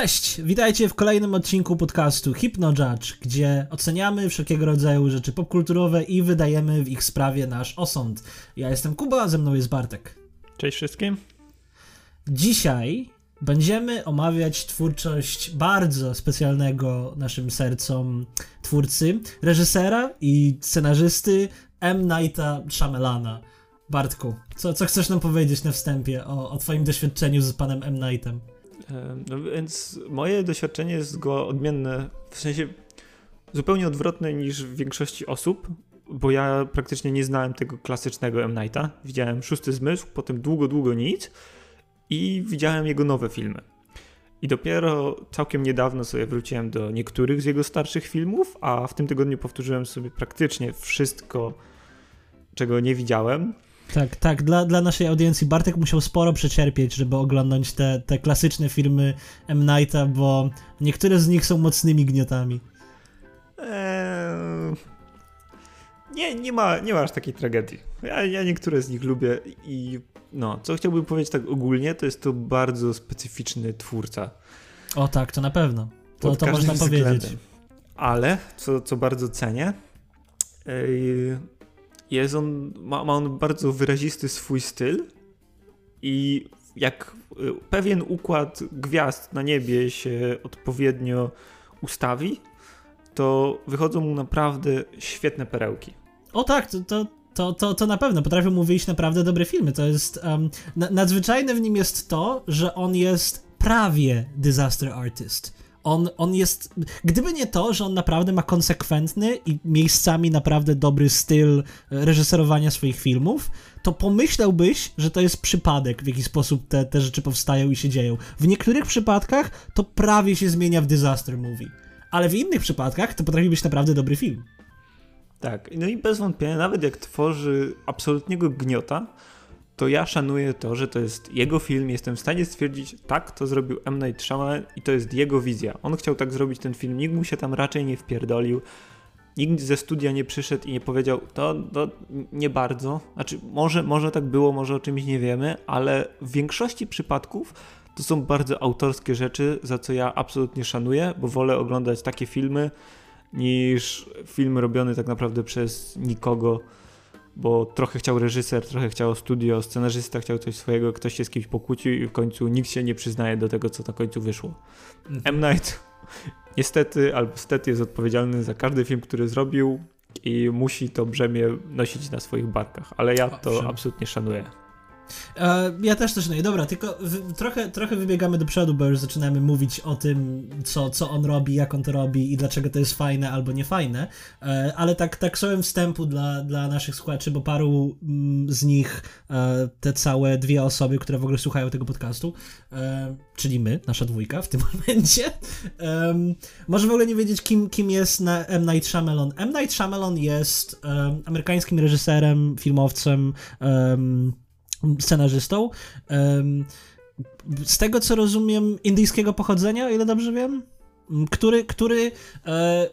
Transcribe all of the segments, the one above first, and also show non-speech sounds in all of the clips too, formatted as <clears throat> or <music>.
Cześć, witajcie w kolejnym odcinku podcastu Hypno Judge, gdzie oceniamy wszelkiego rodzaju rzeczy popkulturowe i wydajemy w ich sprawie nasz osąd. Ja jestem Kuba, a ze mną jest Bartek. Cześć wszystkim. Dzisiaj będziemy omawiać twórczość bardzo specjalnego naszym sercom twórcy, reżysera i scenarzysty M. Nighta Shyamalana. Bartku, co, co chcesz nam powiedzieć na wstępie o, o twoim doświadczeniu z panem M. Nightem? No więc moje doświadczenie jest go odmienne, w sensie zupełnie odwrotne niż w większości osób, bo ja praktycznie nie znałem tego klasycznego M. Nighta. Widziałem Szósty Zmysł, potem długo, długo nic i widziałem jego nowe filmy. I dopiero całkiem niedawno sobie wróciłem do niektórych z jego starszych filmów, a w tym tygodniu powtórzyłem sobie praktycznie wszystko, czego nie widziałem. Tak, tak. Dla, dla naszej audiencji Bartek musiał sporo przecierpieć, żeby oglądać te, te klasyczne filmy M. Nighta, bo niektóre z nich są mocnymi gniotami. Eee, nie, nie ma, nie ma aż takiej tragedii. Ja, ja niektóre z nich lubię i no, co chciałbym powiedzieć tak ogólnie, to jest to bardzo specyficzny twórca. O tak, to na pewno. To, to można względem. powiedzieć. Ale, co, co bardzo cenię, yy, jest on, ma, ma on bardzo wyrazisty swój styl i jak y, pewien układ gwiazd na niebie się odpowiednio ustawi, to wychodzą mu naprawdę świetne perełki. O tak, to, to, to, to, to na pewno. Potrafią mu wyjść naprawdę dobre filmy. To jest. Um, nadzwyczajne w nim jest to, że on jest prawie disaster artist. On, on jest. Gdyby nie to, że on naprawdę ma konsekwentny i miejscami naprawdę dobry styl reżyserowania swoich filmów, to pomyślałbyś, że to jest przypadek, w jaki sposób te, te rzeczy powstają i się dzieją. W niektórych przypadkach to prawie się zmienia w disaster movie, ale w innych przypadkach to potrafi być naprawdę dobry film. Tak, no i bez wątpienia, nawet jak tworzy absolutnego gniota, to ja szanuję to, że to jest jego film, jestem w stanie stwierdzić, tak, to zrobił M. Night Shyamalan i to jest jego wizja. On chciał tak zrobić ten film, nikt mu się tam raczej nie wpierdolił, nikt ze studia nie przyszedł i nie powiedział, to, to nie bardzo, znaczy może, może tak było, może o czymś nie wiemy, ale w większości przypadków to są bardzo autorskie rzeczy, za co ja absolutnie szanuję, bo wolę oglądać takie filmy niż film robiony tak naprawdę przez nikogo, bo trochę chciał reżyser, trochę chciał studio, scenarzysta chciał coś swojego, ktoś się z kimś pokłócił i w końcu nikt się nie przyznaje do tego, co na końcu wyszło. Mhm. M. Night niestety albo stety jest odpowiedzialny za każdy film, który zrobił i musi to brzemię nosić na swoich barkach, ale ja to absolutnie szanuję. E, ja też coś nie. Dobra, tylko w, trochę, trochę wybiegamy do przodu, bo już zaczynamy mówić o tym, co, co on robi, jak on to robi i dlaczego to jest fajne albo niefajne. E, ale tak, tak słowem wstępu dla, dla naszych słuchaczy, bo paru mm, z nich, e, te całe dwie osoby, które w ogóle słuchają tego podcastu, czyli my, nasza dwójka w tym <laughs> momencie, może w ogóle nie wiedzieć, kim, kim jest na M. Night Shyamalan. M. Night Shyamalan jest amerykańskim reżyserem, filmowcem, scenarzystą. Z tego co rozumiem, indyjskiego pochodzenia, o ile dobrze wiem który, który e,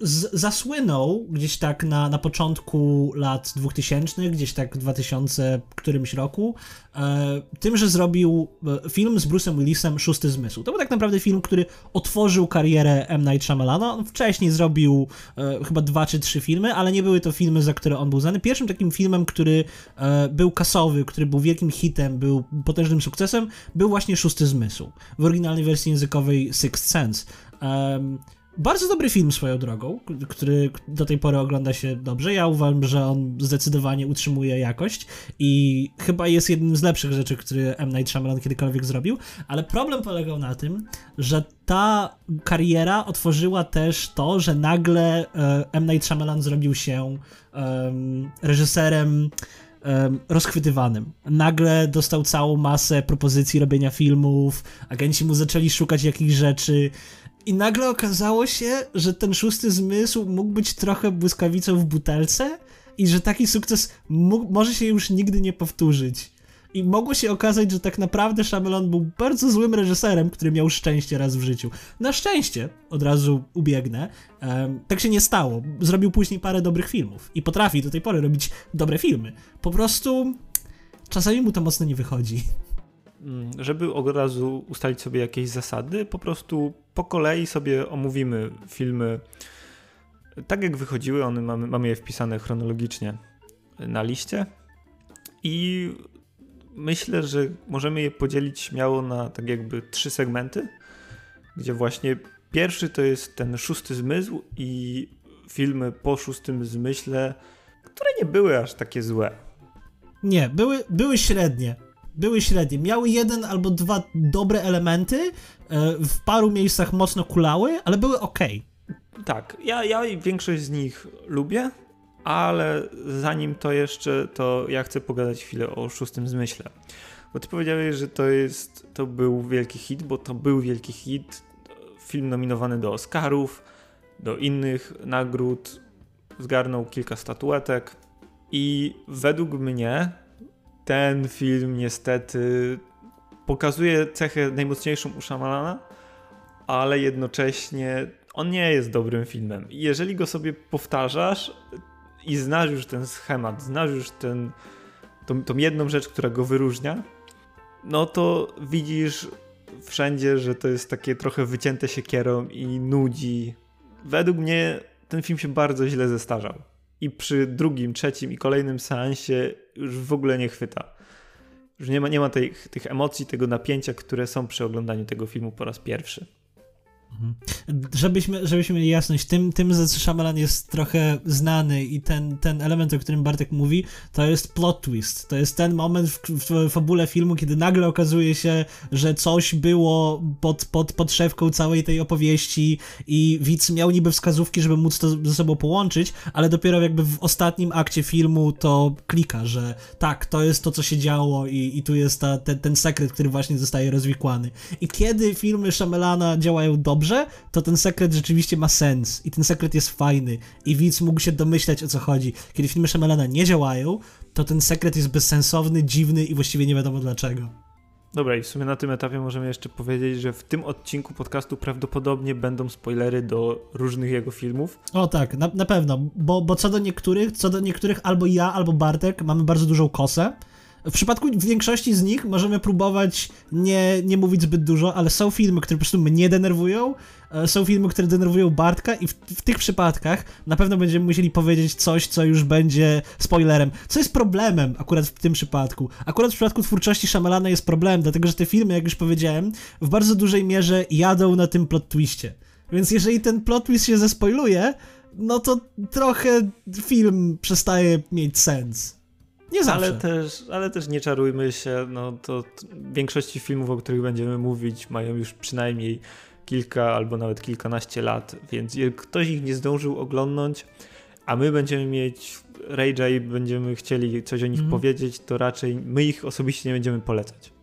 z, zasłynął gdzieś tak na, na początku lat 2000, gdzieś tak w 2000 którymś roku, e, tym, że zrobił e, film z Bruce'em Willisem Szósty Zmysł. To był tak naprawdę film, który otworzył karierę M. Night Shyamalana. On wcześniej zrobił e, chyba dwa czy trzy filmy, ale nie były to filmy, za które on był znany. Pierwszym takim filmem, który e, był kasowy, który był wielkim hitem, był potężnym sukcesem, był właśnie Szósty Zmysł. W oryginalnej wersji językowej Sixth Sense. Um, bardzo dobry film swoją drogą, który do tej pory ogląda się dobrze. Ja uważam, że on zdecydowanie utrzymuje jakość i chyba jest jednym z lepszych rzeczy, które M. Night Shyamalan kiedykolwiek zrobił, ale problem polegał na tym, że ta kariera otworzyła też to, że nagle e, M. Night Shyamalan zrobił się um, reżyserem rozchwytywanym. Nagle dostał całą masę propozycji robienia filmów, agenci mu zaczęli szukać jakichś rzeczy i nagle okazało się, że ten szósty zmysł mógł być trochę błyskawicą w butelce i że taki sukces mógł, może się już nigdy nie powtórzyć. I mogło się okazać, że tak naprawdę Shyamalan był bardzo złym reżyserem, który miał szczęście raz w życiu. Na szczęście, od razu ubiegnę, um, tak się nie stało. Zrobił później parę dobrych filmów i potrafi do tej pory robić dobre filmy. Po prostu czasami mu to mocno nie wychodzi. Mm, żeby od razu ustalić sobie jakieś zasady, po prostu po kolei sobie omówimy filmy tak jak wychodziły, one mamy, mamy je wpisane chronologicznie na liście i myślę, że możemy je podzielić śmiało na tak jakby trzy segmenty, gdzie właśnie pierwszy to jest ten szósty zmysł i filmy po szóstym zmyśle, które nie były aż takie złe. Nie, były, były średnie. Były średnie. Miały jeden albo dwa dobre elementy, e, w paru miejscach mocno kulały, ale były ok. Tak, ja, ja większość z nich lubię, ale zanim to jeszcze, to ja chcę pogadać chwilę o szóstym zmyśle. Bo ty powiedziałeś, że to jest, to był wielki hit, bo to był wielki hit. Film nominowany do Oscarów, do innych nagród, zgarnął kilka statuetek i według mnie ten film niestety pokazuje cechę najmocniejszą u Shyamalana, ale jednocześnie on nie jest dobrym filmem. Jeżeli go sobie powtarzasz i znasz już ten schemat, znasz już ten, tą, tą jedną rzecz, która go wyróżnia, no to widzisz wszędzie, że to jest takie trochę wycięte siekierą i nudzi. Według mnie ten film się bardzo źle zestarzał. I przy drugim, trzecim i kolejnym seansie już w ogóle nie chwyta. Już nie ma, nie ma tej, tych emocji, tego napięcia, które są przy oglądaniu tego filmu po raz pierwszy. Mhm. Żebyśmy, żebyśmy mieli jasność, tym, tym że Shyamalan jest trochę znany i ten, ten element, o którym Bartek mówi, to jest plot twist. To jest ten moment w, w fabule filmu, kiedy nagle okazuje się, że coś było pod, pod podszewką całej tej opowieści i widz miał niby wskazówki, żeby móc to ze sobą połączyć, ale dopiero jakby w ostatnim akcie filmu to klika, że tak, to jest to, co się działo i, i tu jest ta, ten, ten sekret, który właśnie zostaje rozwikłany. I kiedy filmy Shyamalana działają dobrze, dobrze, to ten sekret rzeczywiście ma sens i ten sekret jest fajny i widz mógł się domyślać o co chodzi. Kiedy filmy Shyamalana nie działają, to ten sekret jest bezsensowny, dziwny i właściwie nie wiadomo dlaczego. Dobra, i w sumie na tym etapie możemy jeszcze powiedzieć, że w tym odcinku podcastu prawdopodobnie będą spoilery do różnych jego filmów. O tak, na, na pewno, bo, bo co do niektórych, co do niektórych albo ja, albo Bartek mamy bardzo dużą kosę, w przypadku większości z nich możemy próbować nie, nie mówić zbyt dużo, ale są filmy, które po prostu mnie denerwują, e, są filmy, które denerwują Bartka i w, w, tych przypadkach na pewno będziemy musieli powiedzieć coś, co już będzie spoilerem. Co jest problemem akurat w tym przypadku? Akurat w przypadku twórczości Shyamalana jest problem, dlatego że te filmy, jak już powiedziałem, w bardzo dużej mierze jadą na tym plot twistie. Więc jeżeli ten plot twist się zespoiluje, no to trochę film przestaje mieć sens. Nie zawsze. Ale też, ale też nie czarujmy się, no to większości filmów, o których będziemy mówić, mają już przynajmniej kilka albo nawet kilkanaście lat, więc ktoś ich nie zdążył oglądnąć, a my będziemy mieć Rage'a i będziemy chcieli coś o nich mm. powiedzieć, to raczej my ich osobiście nie będziemy polecać.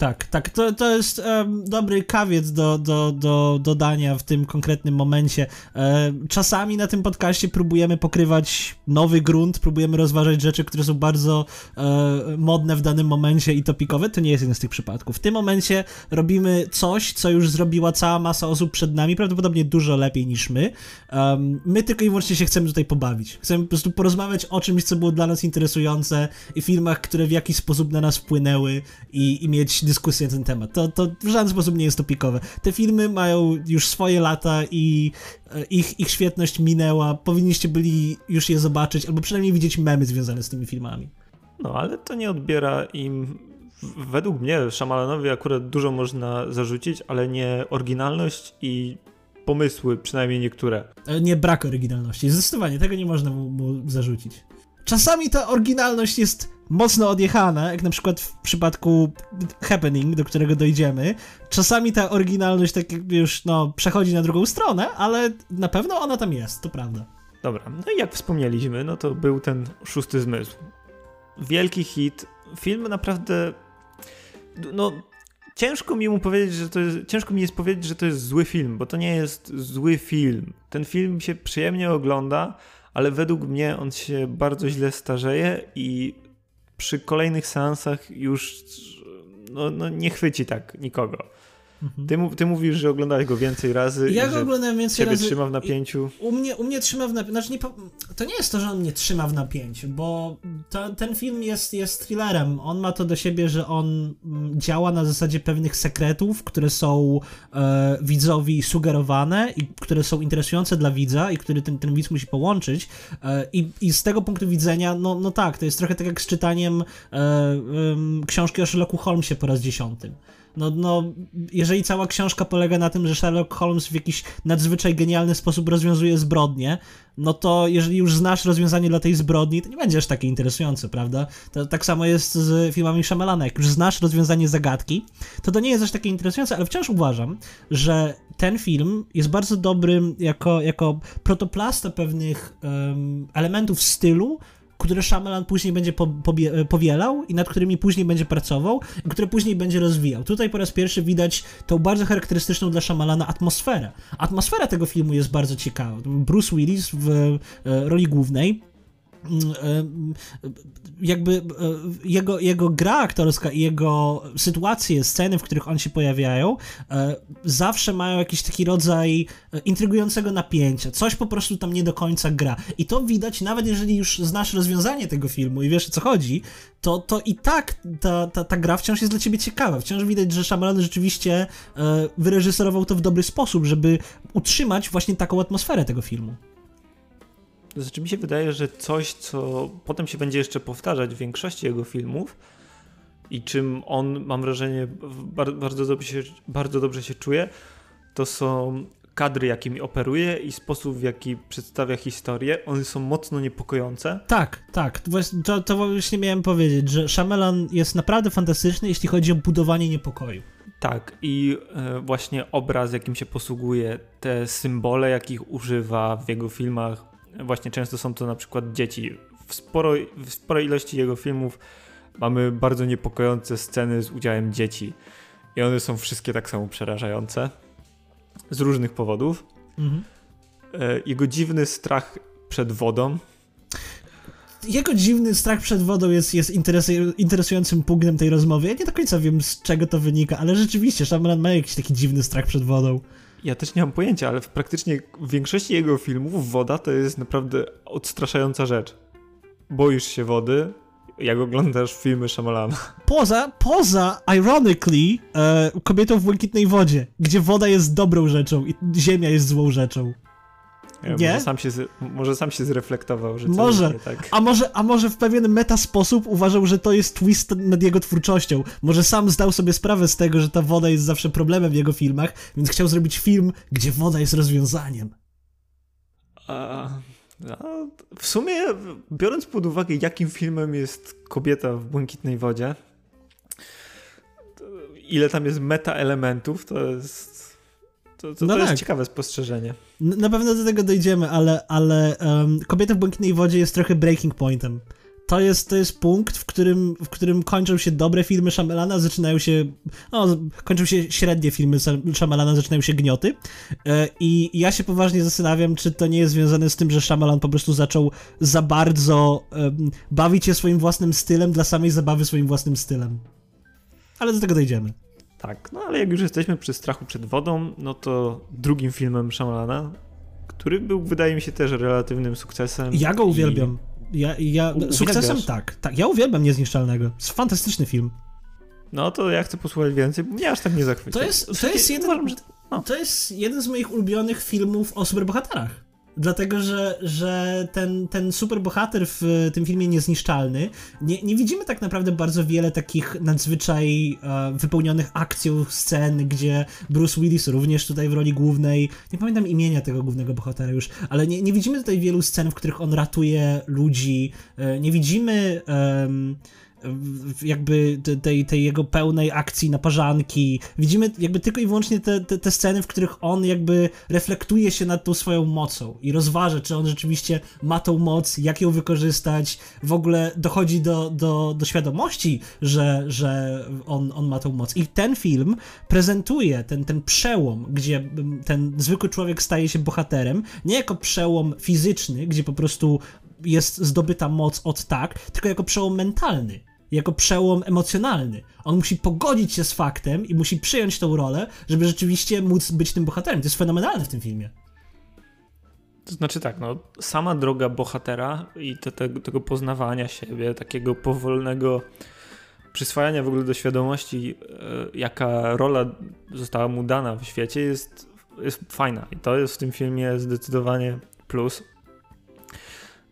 Tak, tak, to, to jest um, dobry kawiec do, do, do dodania w tym konkretnym momencie. E, czasami na tym podcaście próbujemy pokrywać nowy grunt, próbujemy rozważać rzeczy, które są bardzo e, modne w danym momencie i topikowe. To nie jest jeden z tych przypadków. W tym momencie robimy coś, co już zrobiła cała masa osób przed nami, prawdopodobnie dużo lepiej niż my. My tylko i wyłącznie się chcemy tutaj pobawić. Chcemy po prostu porozmawiać o czymś, co było dla nas interesujące i filmach, które w jakiś sposób na nas wpłynęły i, i mieć dyskusję na ten temat. To, to w żaden sposób nie jest topikowe. Te filmy mają już swoje lata i e, ich, ich świetność minęła. Powinniście byli już je zobaczyć, albo przynajmniej widzieć memy związane z tymi filmami. No, ale to nie odbiera im według mnie Szamalanowi akurat dużo można zarzucić, ale nie oryginalność i pomysły, przynajmniej niektóre. E, nie brak oryginalności, zdecydowanie, tego nie można mu, mu zarzucić. Czasami ta oryginalność jest mocno odjechana, jak na przykład w przypadku Happening, do którego dojdziemy. Czasami ta oryginalność tak już, no, przechodzi na drugą stronę, ale na pewno ona tam jest, to prawda. Dobra, no i jak wspomnieliśmy, no to był ten szósty zmysł. Wielki hit. Film naprawdę, no, ciężko mi mu powiedzieć, że to jest, ciężko mi jest powiedzieć, że to jest zły film, bo to nie jest zły film. Ten film się przyjemnie ogląda, ale według mnie on się bardzo źle starzeje i przy kolejnych seansach już no, no nie chwyci tak nikogo. Mhm. Ty, ty, mówisz, że oglądałeś go więcej razy. Ja go oglądałem więcej razy. trzyma w napięciu. U mnie, u mnie trzyma w napięciu. Znaczy nie, to nie jest to, że on mnie trzyma w napięciu, bo to, ten film jest, jest thrillerem. On ma to do siebie, że on mm, działa na zasadzie pewnych sekretów, które są e, widzowi sugerowane i które są interesujące dla widza i który ten, ten widz musi połączyć. E, i, I z tego punktu widzenia, no, no tak, to jest trochę tak jak z czytaniem e, książki o Sherlocku Holmesie po raz dziesiątym. No, no, jeżeli cała książka polega na tym, że Sherlock Holmes w jakiś nadzwyczaj genialny sposób rozwiązuje zbrodnie, no to jeżeli już znasz rozwiązanie dla tej zbrodni, to nie będzie aż takie interesujące, prawda? To, tak samo jest z filmami Shyamalana. Jak już znasz rozwiązanie zagadki, to to nie jest aż takie interesujące, ale wciąż uważam, że ten film jest bardzo dobrym jako, jako protoplasta pewnych um, elementów stylu, które Shyamalan później będzie po, pobie, powielał i nad którymi później będzie pracował i które później będzie rozwijał. Tutaj po raz pierwszy widać tą bardzo charakterystyczną dla Shyamalana atmosferę. Atmosfera tego filmu jest bardzo ciekawa. Bruce Willis w e, roli głównej jakby e, jego, jego gra aktorska i jego sytuacje, sceny, w których on się pojawiają, e, zawsze mają jakiś taki rodzaj e, intrygującego napięcia. Coś po prostu tam nie do końca gra. I to widać, nawet jeżeli już znasz rozwiązanie tego filmu i wiesz o co chodzi, to, to i tak ta, ta, ta gra wciąż jest dla ciebie ciekawa. Wciąż widać, że Shyamalan rzeczywiście wyreżyserował to w dobry sposób, żeby utrzymać właśnie taką atmosferę tego filmu. Znaczy mi się wydaje, że coś, co potem się będzie jeszcze powtarzać w większości jego filmów i czym on, mam wrażenie, bardzo dobrze się, bardzo dobrze się czuje, to są kadry, jakimi operuje i sposób, w jaki przedstawia historię, one są mocno niepokojące. Tak, tak. To, to właśnie miałem powiedzieć, że Shyamalan jest naprawdę fantastyczny, jeśli chodzi o budowanie niepokoju. Tak, i e, właśnie obraz, jakim się posługuje, te symbole, jakich używa w jego filmach, właśnie często są to na przykład dzieci. W, sporo, w sporej ilości jego filmów mamy bardzo niepokojące sceny z udziałem dzieci. I one są wszystkie tak samo przerażające. Z różnych powodów. Mhm. E, jego dziwny strach przed wodą. Jego dziwny strach przed wodą jest, jest interesującym punktem tej rozmowy. Ja nie do końca wiem, z czego to wynika, ale rzeczywiście Shyamalan ma jakiś taki dziwny strach przed wodą. Ja też nie mam pojęcia, ale w praktycznie w większości jego filmów woda to jest naprawdę odstraszająca rzecz. Boisz się wody, jak oglądasz filmy Shyamalana. <laughs> Poza, poza, ironically, e, kobietą w błękitnej wodzie, gdzie woda jest dobrą rzeczą i ziemia jest złą rzeczą. Nie? Może sam, się, może sam się zreflektował, że może. tak. A może, a może w pewien meta sposób uważał, że to jest twist nad jego twórczością. Może sam zdał sobie sprawę z tego, że ta woda jest zawsze problemem w jego filmach, więc chciał zrobić film, gdzie woda jest rozwiązaniem. A, a, w sumie, biorąc pod uwagę, jakim filmem jest kobieta w błękitnej wodzie, ile tam jest meta elementów, to jest to, to, no to tak. jest ciekawe spostrzeżenie. Na pewno do tego dojdziemy, ale, ale um, Kobieta w błękitnej wodzie jest trochę breaking pointem. To jest, to jest punkt, w którym, w którym kończą się dobre filmy Shyamalana, zaczynają się, no, kończą się średnie filmy Shyamalana, zaczynają się gnioty. E, I ja się poważnie zastanawiam, czy to nie jest związane z tym, że Shyamalan po prostu zaczął za bardzo um, bawić się swoim własnym stylem dla samej zabawy swoim własnym stylem. Ale do tego dojdziemy. Tak, no ale jak już jesteśmy przy strachu przed wodą, no to drugim filmem Shyamalana, który był, wydaje mi się, też relatywnym sukcesem. Ja go uwielbiam. I... Ja, ja, sukcesem tak, tak. Ja uwielbiam Niezniszczalnego. Jest fantastyczny film. No to ja chcę posłuchać więcej, bo mnie aż tak nie zachwycił. To jest, to jest, jeden, uważam, że... no. to jest jeden z moich ulubionych filmów o superbohaterach. Dlatego, że, że ten, ten superbohater w tym filmie niezniszczalny, nie, nie widzimy tak naprawdę bardzo wiele takich nadzwyczaj e, wypełnionych akcją scen, gdzie Bruce Willis również tutaj w roli głównej, nie pamiętam imienia tego głównego bohatera już, ale nie, nie widzimy tutaj wielu scen, w których on ratuje ludzi, e, nie widzimy jakby tej, tej jego pełnej akcji naparzanki. Widzimy jakby tylko i wyłącznie te, te, te, sceny, w których on jakby reflektuje się nad tą swoją mocą i rozważa, czy on rzeczywiście ma tą moc, jak ją wykorzystać. W ogóle dochodzi do, do, do świadomości, że, że on, on ma tą moc. I ten film prezentuje ten, ten przełom, gdzie ten zwykły człowiek staje się bohaterem, nie jako przełom fizyczny, gdzie po prostu jest zdobyta moc od tak, tylko jako przełom mentalny jako przełom emocjonalny. On musi pogodzić się z faktem i musi przyjąć tą rolę, żeby rzeczywiście móc być tym bohaterem. To jest fenomenalne w tym filmie. To znaczy tak, no, sama droga bohatera i te, te, tego poznawania siebie, takiego powolnego przyswajania w ogóle do świadomości, e, jaka rola została mu dana w świecie, jest, jest fajna. I to jest w tym filmie zdecydowanie plus.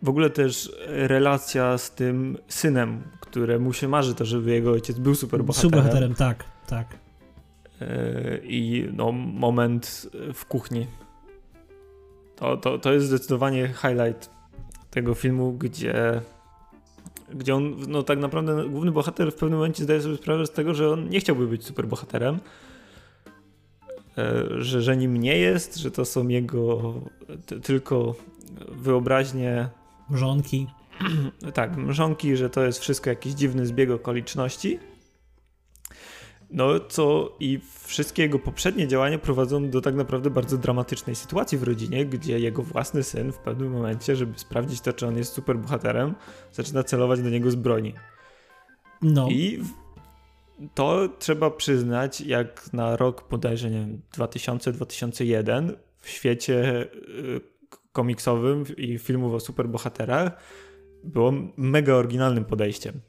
W ogóle też relacja z tym synem, któremu się marzy to, żeby jego ojciec był super bohaterem. Super bohaterem, tak, tak. E, I no, moment w kuchni. To, to, to jest zdecydowanie highlight tego filmu, gdzie, gdzie on, no tak naprawdę główny bohater w pewnym momencie zdaje sobie sprawę z tego, że on nie chciałby być super bohaterem, e, że, że nim nie jest, że to są jego tylko wyobraźnie Mrzonki. <clears throat> tak, mrzonki, że to jest wszystko jakiś dziwny zbieg okoliczności. No co i wszystkie jego poprzednie działania prowadzą do tak naprawdę bardzo dramatycznej sytuacji w rodzinie, gdzie jego własny syn w pewnym momencie, żeby sprawdzić to, czy on jest super bohaterem, zaczyna celować do niego z broni. No. I to trzeba przyznać, jak na rok bodajże, nie wiem, 2000-2001 w świecie y, komiksowym i filmów o superbohaterach było mega oryginalnym podejściem.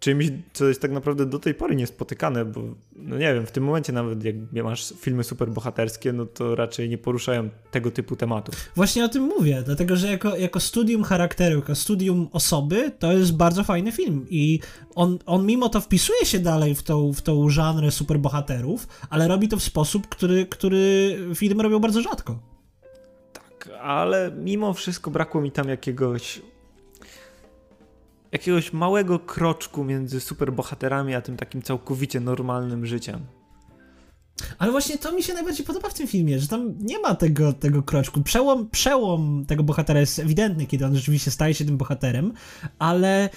Czymś, co jest tak naprawdę do tej pory niespotykane, bo no nie wiem, w tym momencie nawet jak masz filmy superbohaterskie, no to raczej nie poruszają tego typu tematów. Właśnie o tym mówię, dlatego że jako, jako studium charakteru, jako studium osoby, to jest bardzo fajny film i on, on mimo to wpisuje się dalej w tą, w tą żanrę superbohaterów, ale robi to w sposób, który, który filmy robią bardzo rzadko ale mimo wszystko brakło mi tam jakiegoś jakiegoś małego kroczku między superbohaterami a tym takim całkowicie normalnym życiem. Ale właśnie to mi się najbardziej podoba w tym filmie, że tam nie ma tego, tego kroczku. Przełom, przełom tego bohatera jest ewidentny, kiedy on rzeczywiście staje się tym bohaterem, ale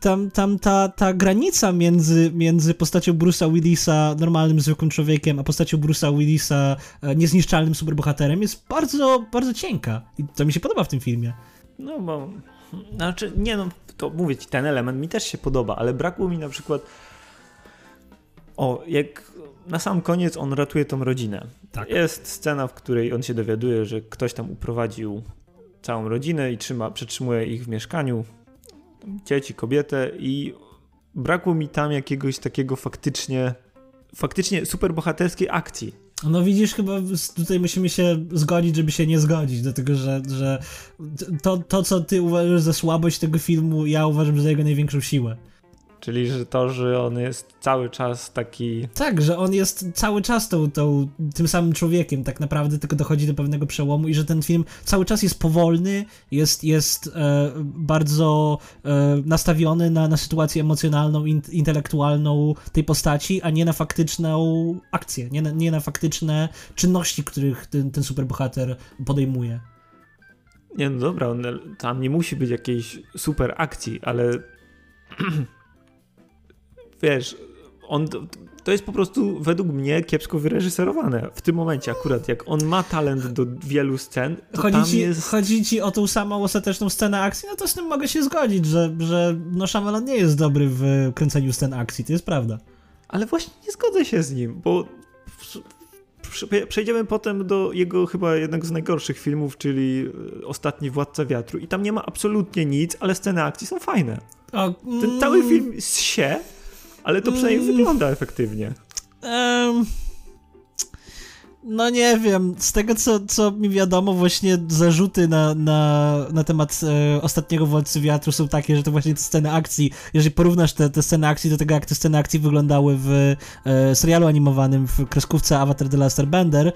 tam, tam ta, ta granica między, między postacią Bruce'a Willisa, normalnym, zwykłym człowiekiem, a postacią Bruce'a Willisa, e, niezniszczalnym superbohaterem, jest bardzo, bardzo cienka. I to mi się podoba w tym filmie. No bo, znaczy, nie no, to mówię ci, ten element mi też się podoba, ale brakło mi na przykład o, jak na sam koniec on ratuje tą rodzinę. Tak. Jest scena, w której on się dowiaduje, że ktoś tam uprowadził całą rodzinę i trzyma, przetrzymuje ich w mieszkaniu, dzieci, kobietę i brakło mi tam jakiegoś takiego faktycznie, faktycznie superbohaterskiej akcji. No widzisz, chyba tutaj musimy się zgodzić, żeby się nie zgodzić, dlatego że, że to, to, co ty uważasz za słabość tego filmu, ja uważam za jego największą siłę. Czyli że to, że on jest cały czas taki. Tak, że on jest cały czas tą, tą, tym samym człowiekiem, tak naprawdę, tylko dochodzi do pewnego przełomu i że ten film cały czas jest powolny, jest, jest e, bardzo e, nastawiony na, na sytuację emocjonalną, in, intelektualną tej postaci, a nie na faktyczną akcję, nie na, nie na faktyczne czynności, których ten, ten superbohater podejmuje. Nie, no dobra, on, tam nie musi być jakiejś super akcji, ale <clears throat> wiesz, on, to jest po prostu według mnie kiepsko wyreżyserowane. W tym momencie akurat, jak on ma talent do wielu scen, to chodzi ci, jest... Chodzi ci o tą samą ostateczną scenę akcji, no to z tym mogę się zgodzić, że, że no Shyamalan nie jest dobry w kręceniu scen akcji, to jest prawda. Ale właśnie nie zgodzę się z nim, bo przejdziemy potem do jego chyba jednego z najgorszych filmów, czyli Ostatni Władca Wiatru i tam nie ma absolutnie nic, ale sceny akcji są fajne. O, Ten cały mm. film się ale to przynajmniej mm. wygląda efektywnie. Um, no nie wiem, z tego co, co mi wiadomo, właśnie zarzuty na, na, na temat e, ostatniego Władcy Wiatru są takie, że to właśnie te sceny akcji, jeżeli porównasz te, te sceny akcji do tego, jak te sceny akcji wyglądały w e, serialu animowanym, w kreskówce Avatar The Last Airbender,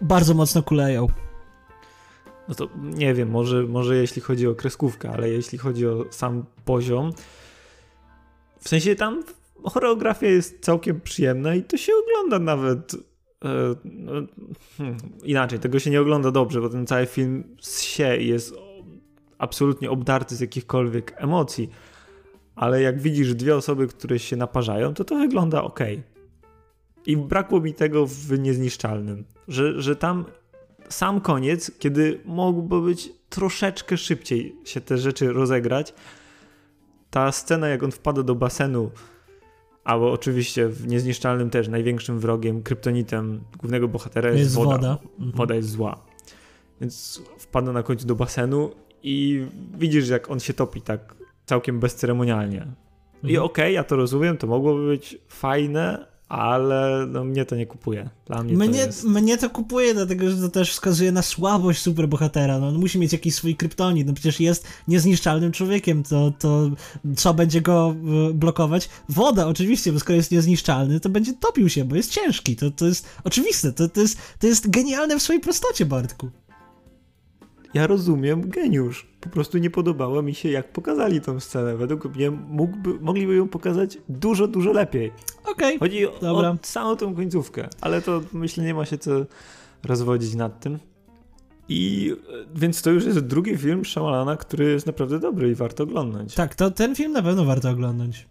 bardzo mocno kuleją. No to nie wiem, może, może jeśli chodzi o kreskówkę, ale jeśli chodzi o sam poziom, w sensie tam choreografia jest całkiem przyjemna i to się ogląda nawet. E, no, hmm, inaczej, tego się nie ogląda dobrze, bo ten cały film się jest absolutnie obdarty z jakichkolwiek emocji. Ale jak widzisz dwie osoby, które się naparzają, to to wygląda ok. I brakło mi tego w niezniszczalnym, że, że tam sam koniec, kiedy mogłoby być troszeczkę szybciej się te rzeczy rozegrać, ta scena, jak on wpada do basenu, albo oczywiście w Niezniszczalnym też największym wrogiem, kryptonitem głównego bohatera jest, Jest woda. woda. Mhm. Woda jest zła. Więc wpada na końcu do basenu i widzisz, jak on się topi tak całkiem bezceremonialnie. I Mhm. okej, ja to rozumiem, to mogłoby być fajne, ale no, mnie to nie kupuje. Dla mnie, Mnie, to jest... mnie to kupuje, dlatego że to też wskazuje na słabość superbohatera. No, on musi mieć jakiś swój kryptonit. No przecież jest niezniszczalnym człowiekiem. To, to co będzie go y, blokować? Woda, oczywiście, bo skoro jest niezniszczalny, to będzie topił się, bo jest ciężki. To, to jest oczywiste. To, to, jest, to jest genialne w swojej prostocie, Bartku. Ja rozumiem geniusz. Po prostu nie podobało mi się, jak pokazali tą scenę. Według mnie mógłby, mogliby ją pokazać dużo, dużo lepiej. Okej. Chodzi o, Dobra. o całą tą końcówkę, ale to myślę, nie ma się co rozwodzić nad tym. I więc to już jest drugi film Shyamalana, który jest naprawdę dobry i warto oglądać. Tak, to ten film na pewno warto oglądać.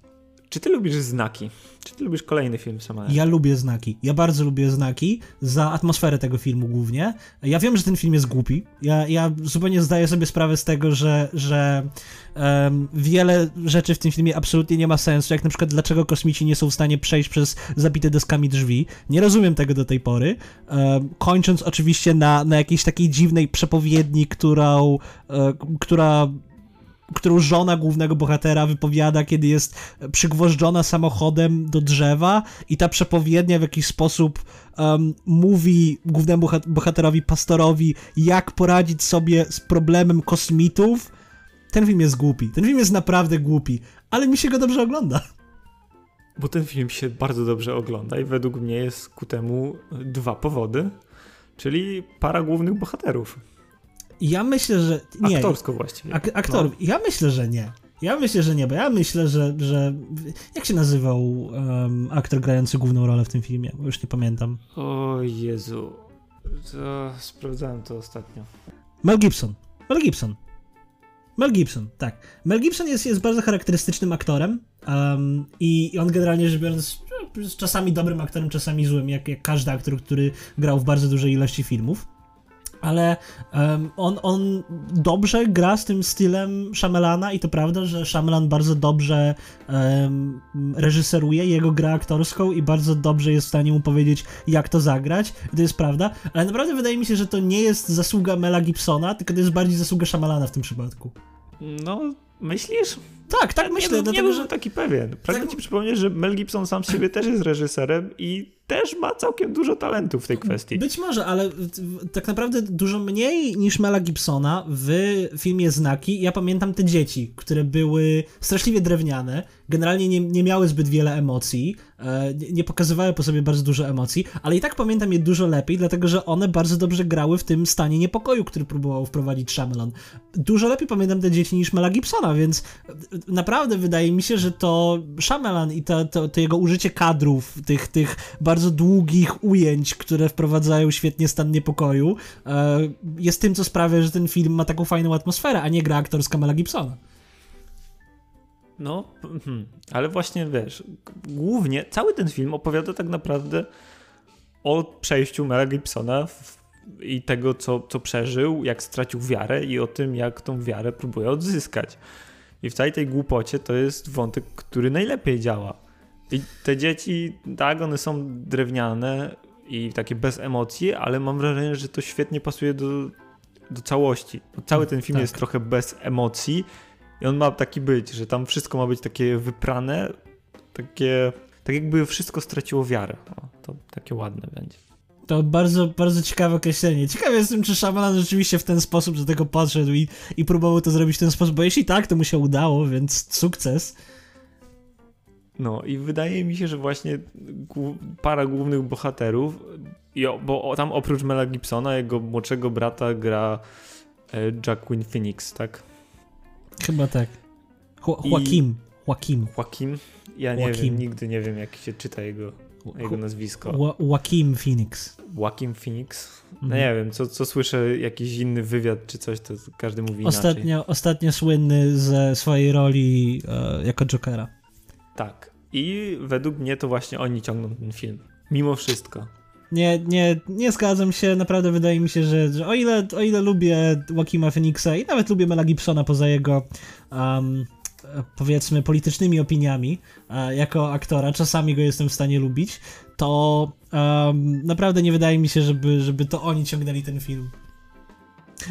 Czy ty lubisz znaki? Czy ty lubisz kolejny film Shyamalana? Ja lubię znaki. Ja bardzo lubię znaki za atmosferę tego filmu głównie. Ja wiem, że ten film jest głupi. Ja, ja zupełnie zdaję sobie sprawę z tego, że, że em, wiele rzeczy w tym filmie absolutnie nie ma sensu, jak na przykład dlaczego kosmici nie są w stanie przejść przez zabite deskami drzwi. Nie rozumiem tego do tej pory. Em, kończąc oczywiście na, na jakiejś takiej dziwnej przepowiedni, którą, e, która którą żona głównego bohatera wypowiada, kiedy jest przygwożdżona samochodem do drzewa i ta przepowiednia w jakiś sposób um, mówi głównemu boha- bohaterowi, pastorowi, jak poradzić sobie z problemem kosmitów. Ten film jest głupi. Ten film jest naprawdę głupi, ale mi się go dobrze ogląda. Bo ten film się bardzo dobrze ogląda i według mnie jest ku temu dwa powody, czyli para głównych bohaterów. Ja myślę, że nie. Aktorsko właściwie. Ak- aktorów. Ja myślę, że nie. Ja myślę, że nie, bo ja myślę, że. że jak się nazywał um, aktor grający główną rolę w tym filmie? Bo już nie pamiętam. O Jezu. To sprawdzałem to ostatnio. Mel Gibson. Mel Gibson. Mel Gibson, tak. Mel Gibson jest, jest bardzo charakterystycznym aktorem um, i, i on generalnie rzecz biorąc jest czasami dobrym aktorem, czasami złym, jak, jak każdy aktor, który grał w bardzo dużej ilości filmów. Ale um, on, on dobrze gra z tym stylem Shyamalana i to prawda, że Shyamalan bardzo dobrze um, reżyseruje jego grę aktorską i bardzo dobrze jest w stanie mu powiedzieć, jak to zagrać. To jest prawda, ale naprawdę wydaje mi się, że to nie jest zasługa Mela Gibsona, tylko to jest bardziej zasługa Shyamalana w tym przypadku. No, myślisz? Tak, tak nie, myślę, był- nie dlatego byłem że... taki pewien. Pragnę Tak- ci przypomnieć, że Mel Gibson sam z siebie też jest reżyserem i też ma całkiem dużo talentu w tej kwestii. Być może, ale tak naprawdę dużo mniej niż Mela Gibsona w filmie Znaki. Ja pamiętam te dzieci, które były straszliwie drewniane, generalnie nie, nie miały zbyt wiele emocji, e, nie, nie pokazywały po sobie bardzo dużo emocji, ale i tak pamiętam je dużo lepiej, dlatego że one bardzo dobrze grały w tym stanie niepokoju, który próbował wprowadzić Shyamalan. Dużo lepiej pamiętam te dzieci niż Mela Gibsona, więc naprawdę wydaje mi się, że to Shyamalan i to, to, to jego użycie kadrów, tych, tych bardzo długich ujęć, które wprowadzają świetnie stan niepokoju, e, jest tym, co sprawia, że ten film ma taką fajną atmosferę, a nie gra aktorska Mela Gibsona. No, mhm. ale właśnie wiesz, głównie cały ten film opowiada tak naprawdę o przejściu Mela Gibsona w, i tego, co, co przeżył, jak stracił wiarę i o tym, jak tą wiarę próbuje odzyskać. I w całej tej głupocie to jest wątek, który najlepiej działa. I te dzieci, tak, one są drewniane i takie bez emocji, ale mam wrażenie, że to świetnie pasuje do, do całości. Cały ten film Tak. jest trochę bez emocji i on ma taki być, że tam wszystko ma być takie wyprane, takie, tak jakby wszystko straciło wiarę. O, to takie ładne będzie. To bardzo, bardzo ciekawe określenie. Ciekawy jestem, czy Shyamalan rzeczywiście w ten sposób do tego podszedł i, i próbował to zrobić w ten sposób, bo jeśli tak, to mu się udało, więc sukces. No i wydaje mi się, że właśnie para głównych bohaterów, bo tam oprócz Mela Gibsona, jego młodszego brata gra e, Jacqueline Phoenix, tak? Chyba tak. Jo- I- Joaquim. Joaquim. Ja nie Joaquin. wiem, nigdy nie wiem jak się czyta jego, jego nazwisko. Jo- Joaquim Phoenix. Joaquin Phoenix? No Mhm. nie wiem, co, co słyszę, jakiś inny wywiad czy coś, to każdy mówi inaczej. Ostatnio, ostatnio słynny ze swojej roli e, jako Jokera. Tak. I według mnie to właśnie oni ciągną ten film. Mimo wszystko. Nie, nie, nie zgadzam się, naprawdę wydaje mi się, że, że o, ile, o ile lubię Joaquima Phoenixa i nawet lubię Mela Gibsona poza jego um, powiedzmy politycznymi opiniami e, jako aktora, czasami go jestem w stanie lubić, to um, naprawdę nie wydaje mi się, żeby, żeby to oni ciągnęli ten film.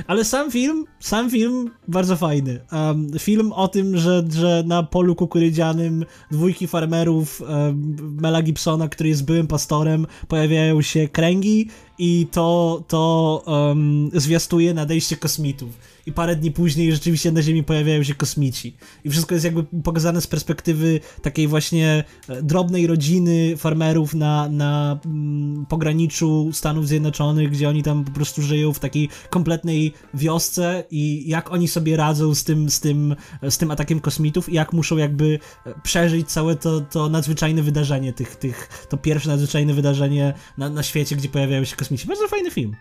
Ale sam film, sam film bardzo fajny. Um, film o tym, że, że na polu kukurydzianym dwójki farmerów um, Mela Gibsona, który jest byłym pastorem, pojawiają się kręgi i to, to um, zwiastuje nadejście kosmitów i parę dni później rzeczywiście na Ziemi pojawiają się kosmici. I wszystko jest jakby pokazane z perspektywy takiej właśnie e, drobnej rodziny farmerów na, na mm, pograniczu Stanów Zjednoczonych, gdzie oni tam po prostu żyją w takiej kompletnej wiosce i jak oni sobie radzą z tym, z tym, z tym atakiem kosmitów i jak muszą jakby e, przeżyć całe to, to nadzwyczajne wydarzenie, tych, tych, to pierwsze nadzwyczajne wydarzenie na, na świecie, gdzie pojawiają się kosmici. Bardzo fajny film.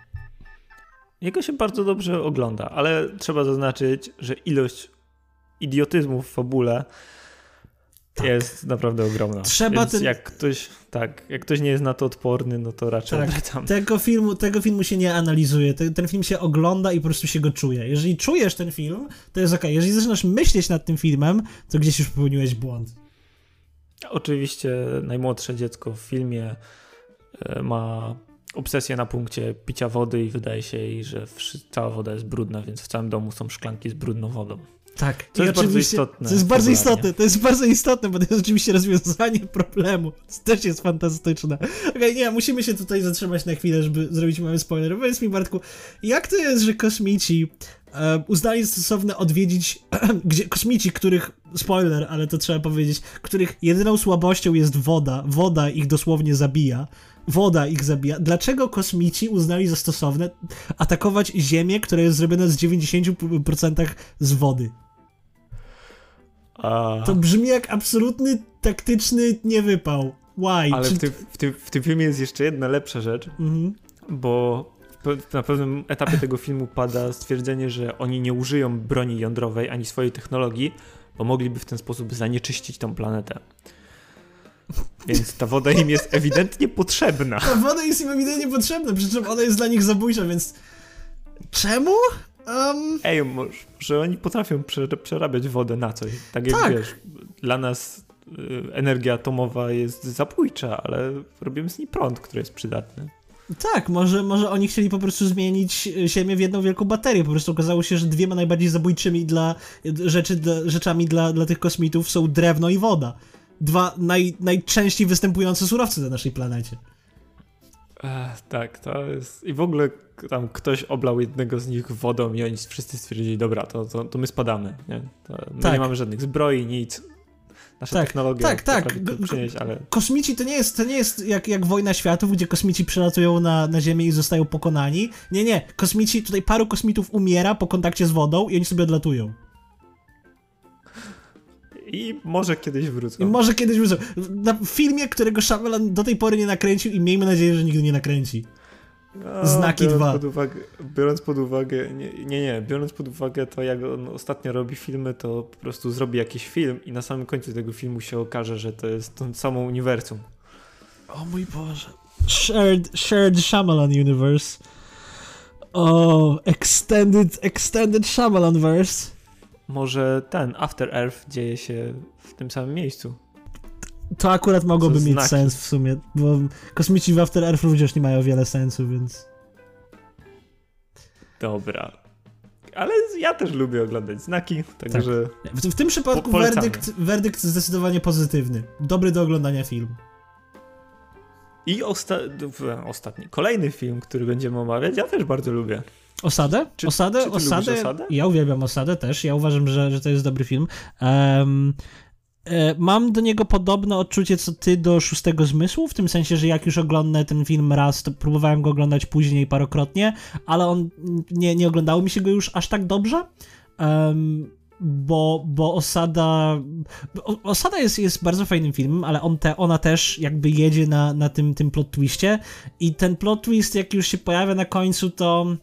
Jego się bardzo dobrze ogląda, ale trzeba zaznaczyć, że ilość idiotyzmu w fabule tak. jest naprawdę ogromna. Trzeba Więc ten... jak ktoś, tak, jak ktoś nie jest na to odporny, no to raczej tak. tam. Tego filmu, tego filmu się nie analizuje. Ten, ten, film się ogląda i po prostu się go czuje. Jeżeli czujesz ten film, to jest ok. Jeżeli zaczynasz myśleć nad tym filmem, to gdzieś już popełniłeś błąd. Oczywiście najmłodsze dziecko w filmie e, ma obsesję na punkcie picia wody i wydaje się jej, że cała woda jest brudna, więc w całym domu są szklanki z brudną wodą. Tak, to jest bardzo istotne. To jest bardzo istotne, to jest bardzo istotne, bo to jest oczywiście rozwiązanie <laughs> problemu. To też jest fantastyczne. Okej, okay, nie, musimy się tutaj zatrzymać na chwilę, żeby zrobić mały spoiler. Powiedz mi, Bartku, jak to jest, że kosmici e, uznali stosowne odwiedzić, <clears throat> gdzie kosmici, których, spoiler, ale to trzeba powiedzieć, których jedyną słabością jest woda, woda ich dosłownie zabija, woda ich zabija. Dlaczego kosmici uznali za stosowne atakować Ziemię, która jest zrobiona z 90% z wody? A... To brzmi jak absolutny taktyczny niewypał. Why? Ale Czy... w, tym, w, tym, w tym filmie jest jeszcze jedna lepsza rzecz, mhm. bo na pewnym etapie tego filmu pada stwierdzenie, że oni nie użyją broni jądrowej ani swojej technologii, bo mogliby w ten sposób zanieczyścić tą planetę. Więc ta woda im jest ewidentnie potrzebna. Ta woda jest im ewidentnie potrzebna, przy czym ona jest dla nich zabójcza, więc czemu? Um... Ej, może, że oni potrafią przerabiać wodę na coś. Tak jak tak. wiesz, dla nas y, energia atomowa jest zabójcza, ale robimy z niej prąd, który jest przydatny. Tak, może, może oni chcieli po prostu zmienić Ziemię w jedną wielką baterię. Po prostu okazało się, że dwiema najbardziej zabójczymi dla rzeczy, dla, rzeczami dla, dla tych kosmitów są drewno i woda dwa naj, najczęściej występujące surowce na naszej planecie. Ech, tak, to jest. I w ogóle tam ktoś oblał jednego z nich wodą i oni wszyscy stwierdzili, dobra, to, to, to my spadamy. Nie? To my tak. nie mamy żadnych zbroi, nic. Nasza tak, technologia tak, tak. Przynieść, ale... Kosmici to nie jest, to nie jest jak, jak wojna światów, gdzie kosmici przylatują na, na Ziemię i zostają pokonani. Nie, nie. Kosmici, tutaj paru kosmitów umiera po kontakcie z wodą i oni sobie odlatują. I może kiedyś wrócą. I może kiedyś wrócą. Na filmie, którego Shyamalan do tej pory nie nakręcił i miejmy nadzieję, że nigdy nie nakręci. No, Znaki biorąc dwa. Pod uwagę, biorąc pod uwagę, nie, nie, nie, biorąc pod uwagę to, jak on ostatnio robi filmy, to po prostu zrobi jakiś film i na samym końcu tego filmu się okaże, że to jest to samo uniwersum. O mój Boże. Shared, shared Shyamalan Universe. O, extended, extended Shyamalanverse może ten After Earth dzieje się w tym samym miejscu. To akurat mogłoby mieć znaki. sens w sumie, bo kosmici w After Earth również nie mają wiele sensu, więc. Dobra. Ale ja też lubię oglądać znaki, także. Tak. W, w, tym przypadku werdykt, werdykt zdecydowanie pozytywny. Dobry do oglądania film. I osta ostatni, kolejny film, który będziemy omawiać, ja też bardzo lubię. Osadę? Czy, osadę? Czy osadę? osadę? Ja uwielbiam Osadę też. Ja uważam, że, że to jest dobry film. Um, mam do niego podobne odczucie co ty do Szóstego Zmysłu, w tym sensie, że jak już oglądam ten film raz, to próbowałem go oglądać później parokrotnie, ale on nie, nie oglądało mi się go już aż tak dobrze. Um, bo, bo Osada. Osada jest, jest bardzo fajnym filmem, ale on te, ona też jakby jedzie na, na tym, tym plot twistie. I ten plot twist, jak już się pojawia na końcu, to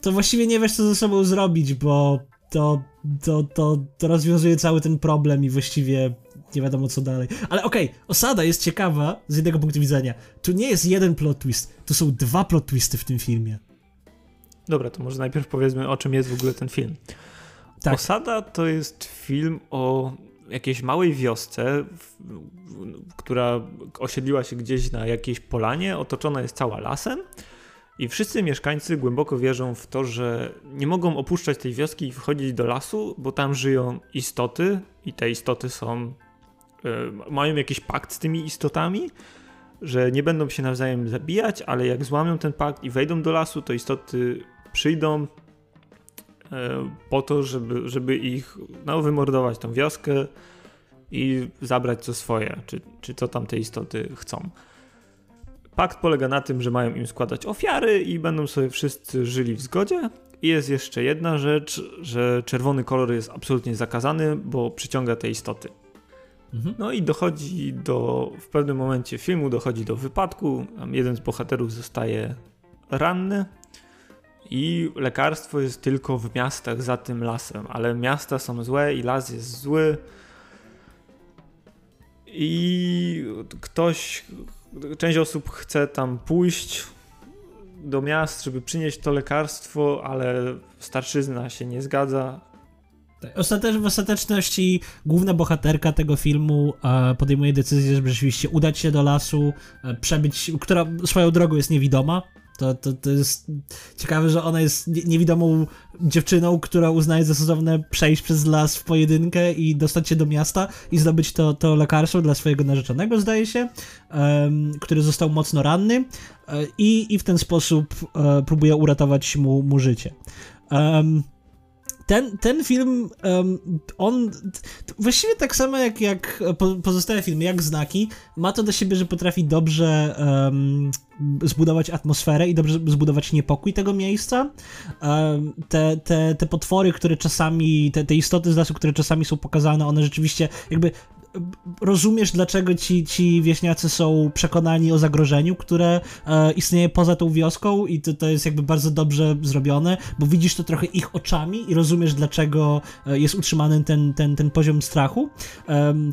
to właściwie nie wiesz, co ze sobą zrobić, bo to, to, to, to rozwiązuje cały ten problem i właściwie nie wiadomo co dalej. Ale okej, okay, osada jest ciekawa z jednego punktu widzenia. Tu nie jest jeden plot twist, tu są dwa plot twisty w tym filmie. Dobra, to może najpierw powiedzmy, o czym jest w ogóle ten film. Tak. Osada to jest film o jakiejś małej wiosce, która osiedliła się gdzieś na jakiejś polanie, otoczona jest cała lasem. I wszyscy mieszkańcy głęboko wierzą w to, że nie mogą opuszczać tej wioski i wchodzić do lasu, bo tam żyją istoty i te istoty są. Y, mają jakiś pakt z tymi istotami, że nie będą się nawzajem zabijać, ale jak złamią ten pakt i wejdą do lasu, to istoty przyjdą, E, po to, żeby, żeby ich no, wymordować tą wioskę i zabrać co swoje, czy, czy co tam te istoty chcą. Pakt polega na tym, że mają im składać ofiary i będą sobie wszyscy żyli w zgodzie. I jest jeszcze jedna rzecz, że czerwony kolor jest absolutnie zakazany, bo przyciąga te istoty. Mhm. No i dochodzi do, w pewnym momencie filmu dochodzi do wypadku, jeden z bohaterów zostaje ranny, i lekarstwo jest tylko w miastach za tym lasem, ale miasta są złe i las jest zły. I ktoś, część osób chce tam pójść do miast, żeby przynieść to lekarstwo, ale starszyzna się nie zgadza. Tak, ostatecz, w ostateczności główna bohaterka tego filmu e, podejmuje decyzję, żeby rzeczywiście udać się do lasu, e, przebyć, która swoją drogą jest niewidoma, to, to, to jest ciekawe, że ona jest niewidomą dziewczyną, która uznaje za stosowne przejść przez las w pojedynkę i dostać się do miasta i zdobyć to, to lekarstwo dla swojego narzeczonego, zdaje się, um, który został mocno ranny um, i, i w ten sposób um, próbuje uratować mu, mu życie. Um, ten, ten film, um, on właściwie tak samo jak, jak pozostałe filmy, jak Znaki, ma to do siebie, że potrafi dobrze um, zbudować atmosferę i dobrze zbudować niepokój tego miejsca. Um, te, te, te potwory, które czasami, te, te istoty z lasu, które czasami są pokazane, one rzeczywiście jakby rozumiesz, dlaczego ci, ci wieśniacy są przekonani o zagrożeniu, które e, istnieje poza tą wioską i to, to jest jakby bardzo dobrze zrobione, bo widzisz to trochę ich oczami i rozumiesz, dlaczego e, jest utrzymany ten, ten, ten poziom strachu. Um,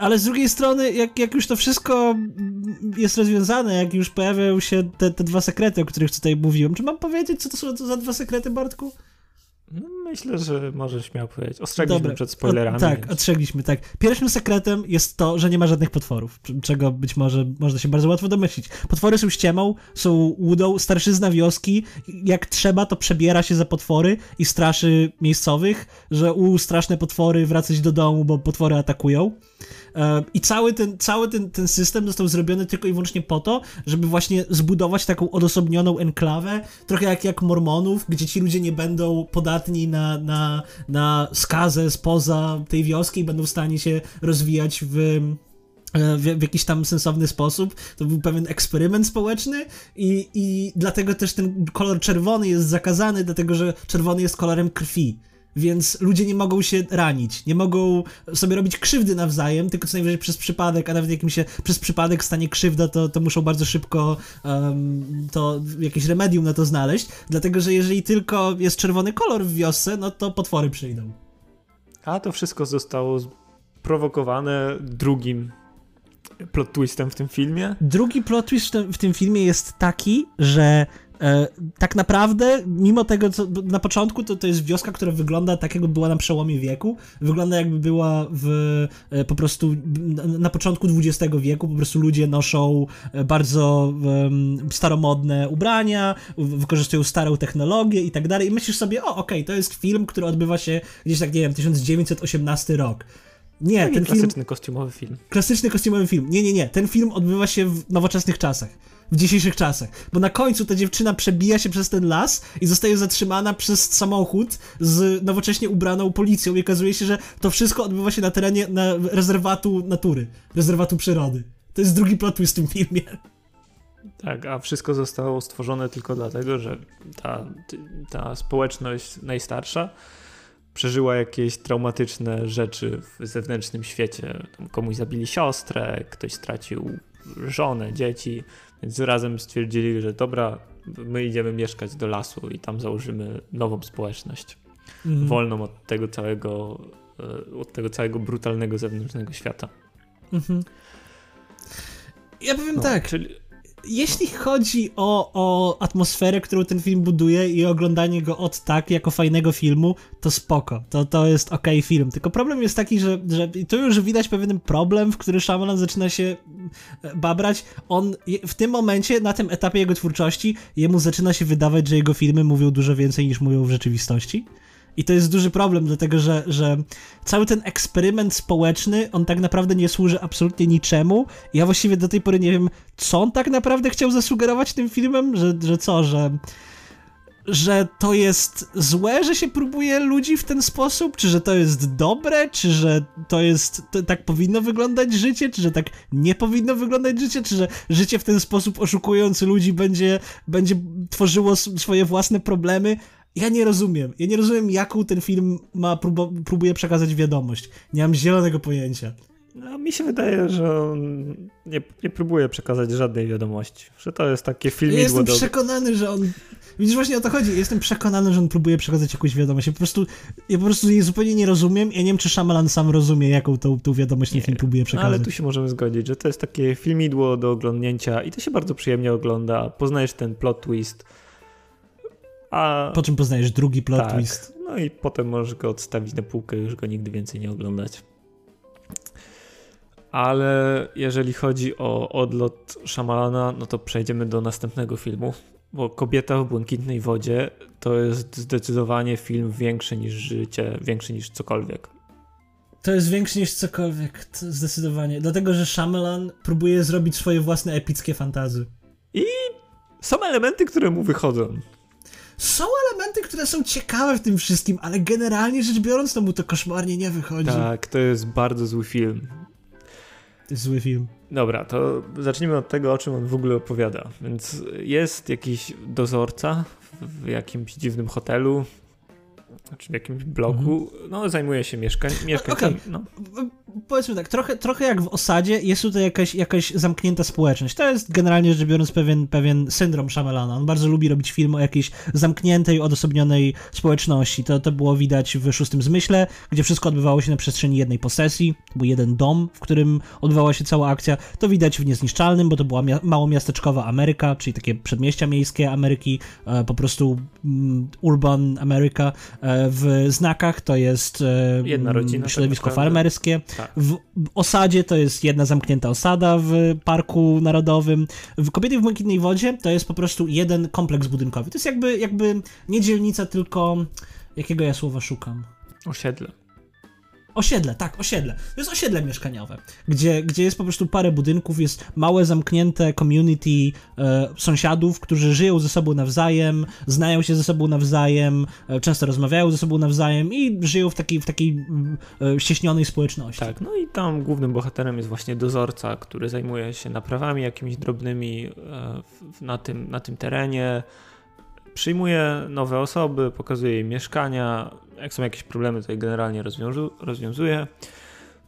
ale z drugiej strony, jak, jak już to wszystko jest rozwiązane, jak już pojawiają się te, te dwa sekrety, o których tutaj mówiłem, czy mam powiedzieć, co to są za dwa sekrety, Bartku? No, myślę, że możesz śmiało powiedzieć. Ostrzegliśmy przed spoilerami. O, tak, więc... ostrzegliśmy, tak. Pierwszym sekretem jest to, że nie ma żadnych potworów, czego być może można się bardzo łatwo domyślić. Potwory są ściemą, są łudą, starszyzna wioski, jak trzeba, to przebiera się za potwory i straszy miejscowych, że u straszne potwory wracać do domu, bo potwory atakują. E, I cały ten, cały ten, ten system został zrobiony tylko i wyłącznie po to, żeby właśnie zbudować taką odosobnioną enklawę, trochę jak, jak Mormonów, gdzie ci ludzie nie będą podatni na, na, na skazę spoza tej wioski i będą w stanie się rozwijać w e, w, w, jakiś tam sensowny sposób. To był pewien eksperyment społeczny i, i dlatego też ten kolor czerwony jest zakazany, dlatego że czerwony jest kolorem krwi więc ludzie nie mogą się ranić, nie mogą sobie robić krzywdy nawzajem, tylko co najwyżej przez przypadek, a nawet jak im się przez przypadek stanie krzywda, to, to muszą bardzo szybko um, to jakieś remedium na to znaleźć, dlatego że jeżeli tylko jest czerwony kolor w wiosce, no to potwory przyjdą. A to wszystko zostało prowokowane drugim plot twistem w tym filmie? Drugi plot twist w tym, w tym filmie jest taki, że tak naprawdę, mimo tego, co na początku, to, to jest wioska, która wygląda tak, jakby była na przełomie wieku. Wygląda jakby była w e, po prostu na początku XX wieku. Po prostu ludzie noszą e, bardzo staromodne ubrania, wykorzystują starą technologię i tak dalej. I myślisz sobie, o, okej, okay, to jest film, który odbywa się gdzieś tak, nie wiem, 1918 rok. Nie, no ten klasyczny film, kostiumowy film. Klasyczny kostiumowy film. Nie, nie, nie. Ten film odbywa się w nowoczesnych czasach w dzisiejszych czasach. Bo na końcu ta dziewczyna przebija się przez ten las i zostaje zatrzymana przez samochód z nowocześnie ubraną policją i okazuje się, że to wszystko odbywa się na terenie na rezerwatu natury, rezerwatu przyrody. To jest drugi plot twist w tym filmie. Tak, a wszystko zostało stworzone tylko dlatego, że ta, ta społeczność najstarsza przeżyła jakieś traumatyczne rzeczy w zewnętrznym świecie. Komuś zabili siostrę, ktoś stracił żonę, dzieci, więc razem stwierdzili, że dobra, my idziemy mieszkać do lasu i tam założymy nową społeczność. Mhm. Wolną od tego całego, e, od tego całego brutalnego zewnętrznego świata. Mhm. Ja powiem no, tak. Czyli... jeśli chodzi o, o atmosferę, którą ten film buduje i oglądanie go od tak, jako fajnego filmu, to spoko. To, to jest ok film. Tylko problem jest taki, że, że tu już widać pewien problem, w który Shyamalan zaczyna się e, babrać. On w tym momencie, na tym etapie jego twórczości, jemu zaczyna się wydawać, że jego filmy mówią dużo więcej niż mówią w rzeczywistości. I to jest duży problem, dlatego że, że cały ten eksperyment społeczny, on tak naprawdę nie służy absolutnie niczemu. Ja właściwie do tej pory nie wiem, co on tak naprawdę chciał zasugerować tym filmem, że, że co, że że to jest złe, że się próbuje ludzi w ten sposób, czy że to jest dobre, czy że to jest, to, tak powinno wyglądać życie, czy że tak nie powinno wyglądać życie, czy że życie w ten sposób oszukujący ludzi będzie, będzie tworzyło swoje własne problemy, ja nie rozumiem. Ja nie rozumiem, jaką ten film ma próbu próbuje przekazać wiadomość. Nie mam zielonego pojęcia. No, mi się wydaje, że on nie, nie próbuje przekazać żadnej wiadomości. Że to jest takie film. Ja jestem do... przekonany, że on. Widzisz, właśnie o to chodzi. Jestem przekonany, że on próbuje przekazać jakąś wiadomość. Ja po prostu, ja po prostu jej zupełnie nie rozumiem. Ja nie wiem, czy Shyamalan sam rozumie, jaką tą, tą wiadomość nie, film próbuje przekazać. No, ale tu się możemy zgodzić, że to jest takie filmidło do oglądnięcia i to się bardzo przyjemnie ogląda. Poznajesz ten plot twist a... Po czym poznajesz drugi plot tak, twist. No i potem możesz go odstawić na półkę i już go nigdy więcej nie oglądać. Ale jeżeli chodzi o odlot Szamalana, no to przejdziemy do następnego filmu, bo Kobieta w błękitnej wodzie to jest zdecydowanie film większy niż życie, większy niż cokolwiek. To jest większy niż cokolwiek, zdecydowanie. Dlatego, że Shyamalan próbuje zrobić swoje własne epickie fantazy. I są elementy, które mu wychodzą. Są elementy, które są ciekawe w tym wszystkim, ale generalnie rzecz biorąc, to mu to koszmarnie nie wychodzi. Tak, to jest bardzo zły film. To jest zły film. Dobra, to zacznijmy od tego, o czym on w ogóle opowiada. Więc jest jakiś dozorca w jakimś dziwnym hotelu, czy w jakimś bloku, mhm. no zajmuje się mieszkań, mieszkańcami. Okay. No. Powiedzmy tak, trochę, trochę jak w osadzie jest tutaj jakaś, jakaś zamknięta społeczność. To jest generalnie rzecz biorąc pewien, pewien syndrom Shyamalan. On bardzo lubi robić film o jakiejś zamkniętej, odosobnionej społeczności. To, to było widać w Szóstym Zmyśle, gdzie wszystko odbywało się na przestrzeni jednej posesji. To był jeden dom, w którym odbywała się cała akcja. To widać w Niezniszczalnym, bo to była mia małomiasteczkowa Ameryka, czyli takie przedmieścia miejskie Ameryki, e, po prostu urban America. E, w znakach to jest e, jedna rodzina, tak środowisko tak farmerskie. Tak. W osadzie to jest jedna zamknięta osada w Parku Narodowym. W Kobiety w Błękitnej Wodzie to jest po prostu jeden kompleks budynkowy. To jest jakby, jakby nie dzielnica, tylko jakiego ja słowa szukam? Osiedle. Osiedle, tak, osiedle. To jest osiedle mieszkaniowe, gdzie, gdzie jest po prostu parę budynków, jest małe, zamknięte community e, sąsiadów, którzy żyją ze sobą nawzajem, znają się ze sobą nawzajem, e, często rozmawiają ze sobą nawzajem i żyją w takiej, w takiej e, ścieśnionej społeczności. Tak, no i tam głównym bohaterem jest właśnie dozorca, który zajmuje się naprawami jakimiś drobnymi e, na, tym, na tym terenie, przyjmuje nowe osoby, pokazuje im mieszkania, jak są jakieś problemy, to je generalnie rozwiązu rozwiązuje.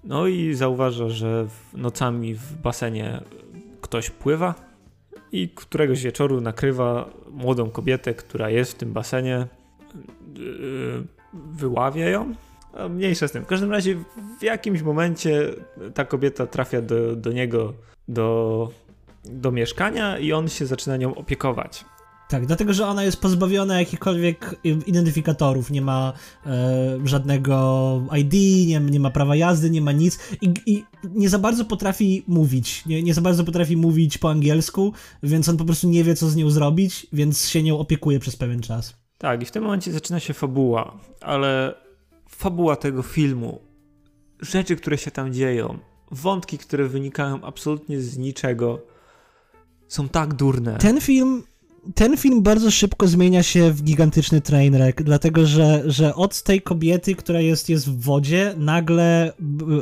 No i zauważa, że nocami w basenie ktoś pływa i któregoś wieczoru nakrywa młodą kobietę, która jest w tym basenie, yy, wyławia ją. A mniejsza z tym. W każdym razie w jakimś momencie ta kobieta trafia do, do niego, do, do mieszkania i on się zaczyna nią opiekować. Tak, dlatego, że ona jest pozbawiona jakichkolwiek identyfikatorów, nie ma e, żadnego ID, nie, nie ma prawa jazdy, nie ma nic i, i nie za bardzo potrafi mówić, nie, nie za bardzo potrafi mówić po angielsku, więc on po prostu nie wie, co z nią zrobić, więc się nią opiekuje przez pewien czas. Tak, i w tym momencie zaczyna się fabuła, ale fabuła tego filmu, rzeczy, które się tam dzieją, wątki, które wynikają absolutnie z niczego, są tak durne. Ten film ten film bardzo szybko zmienia się w gigantyczny trainwreck, dlatego że, że od tej kobiety, która jest, jest w wodzie, nagle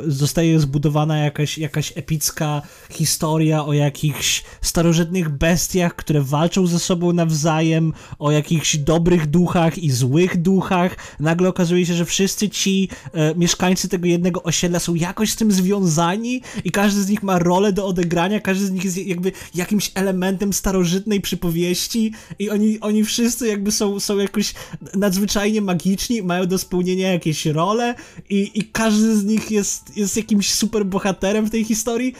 zostaje zbudowana jakaś, jakaś epicka historia o jakichś starożytnych bestiach, które walczą ze sobą nawzajem, o jakichś dobrych duchach i złych duchach. Nagle okazuje się, że wszyscy ci e, mieszkańcy tego jednego osiedla są jakoś z tym związani i każdy z nich ma rolę do odegrania, każdy z nich jest jakby jakimś elementem starożytnej przypowieści i oni, oni wszyscy jakby są, są jakoś nadzwyczajnie magiczni, mają do spełnienia jakieś role i, i każdy z nich jest, jest jakimś super bohaterem w tej historii.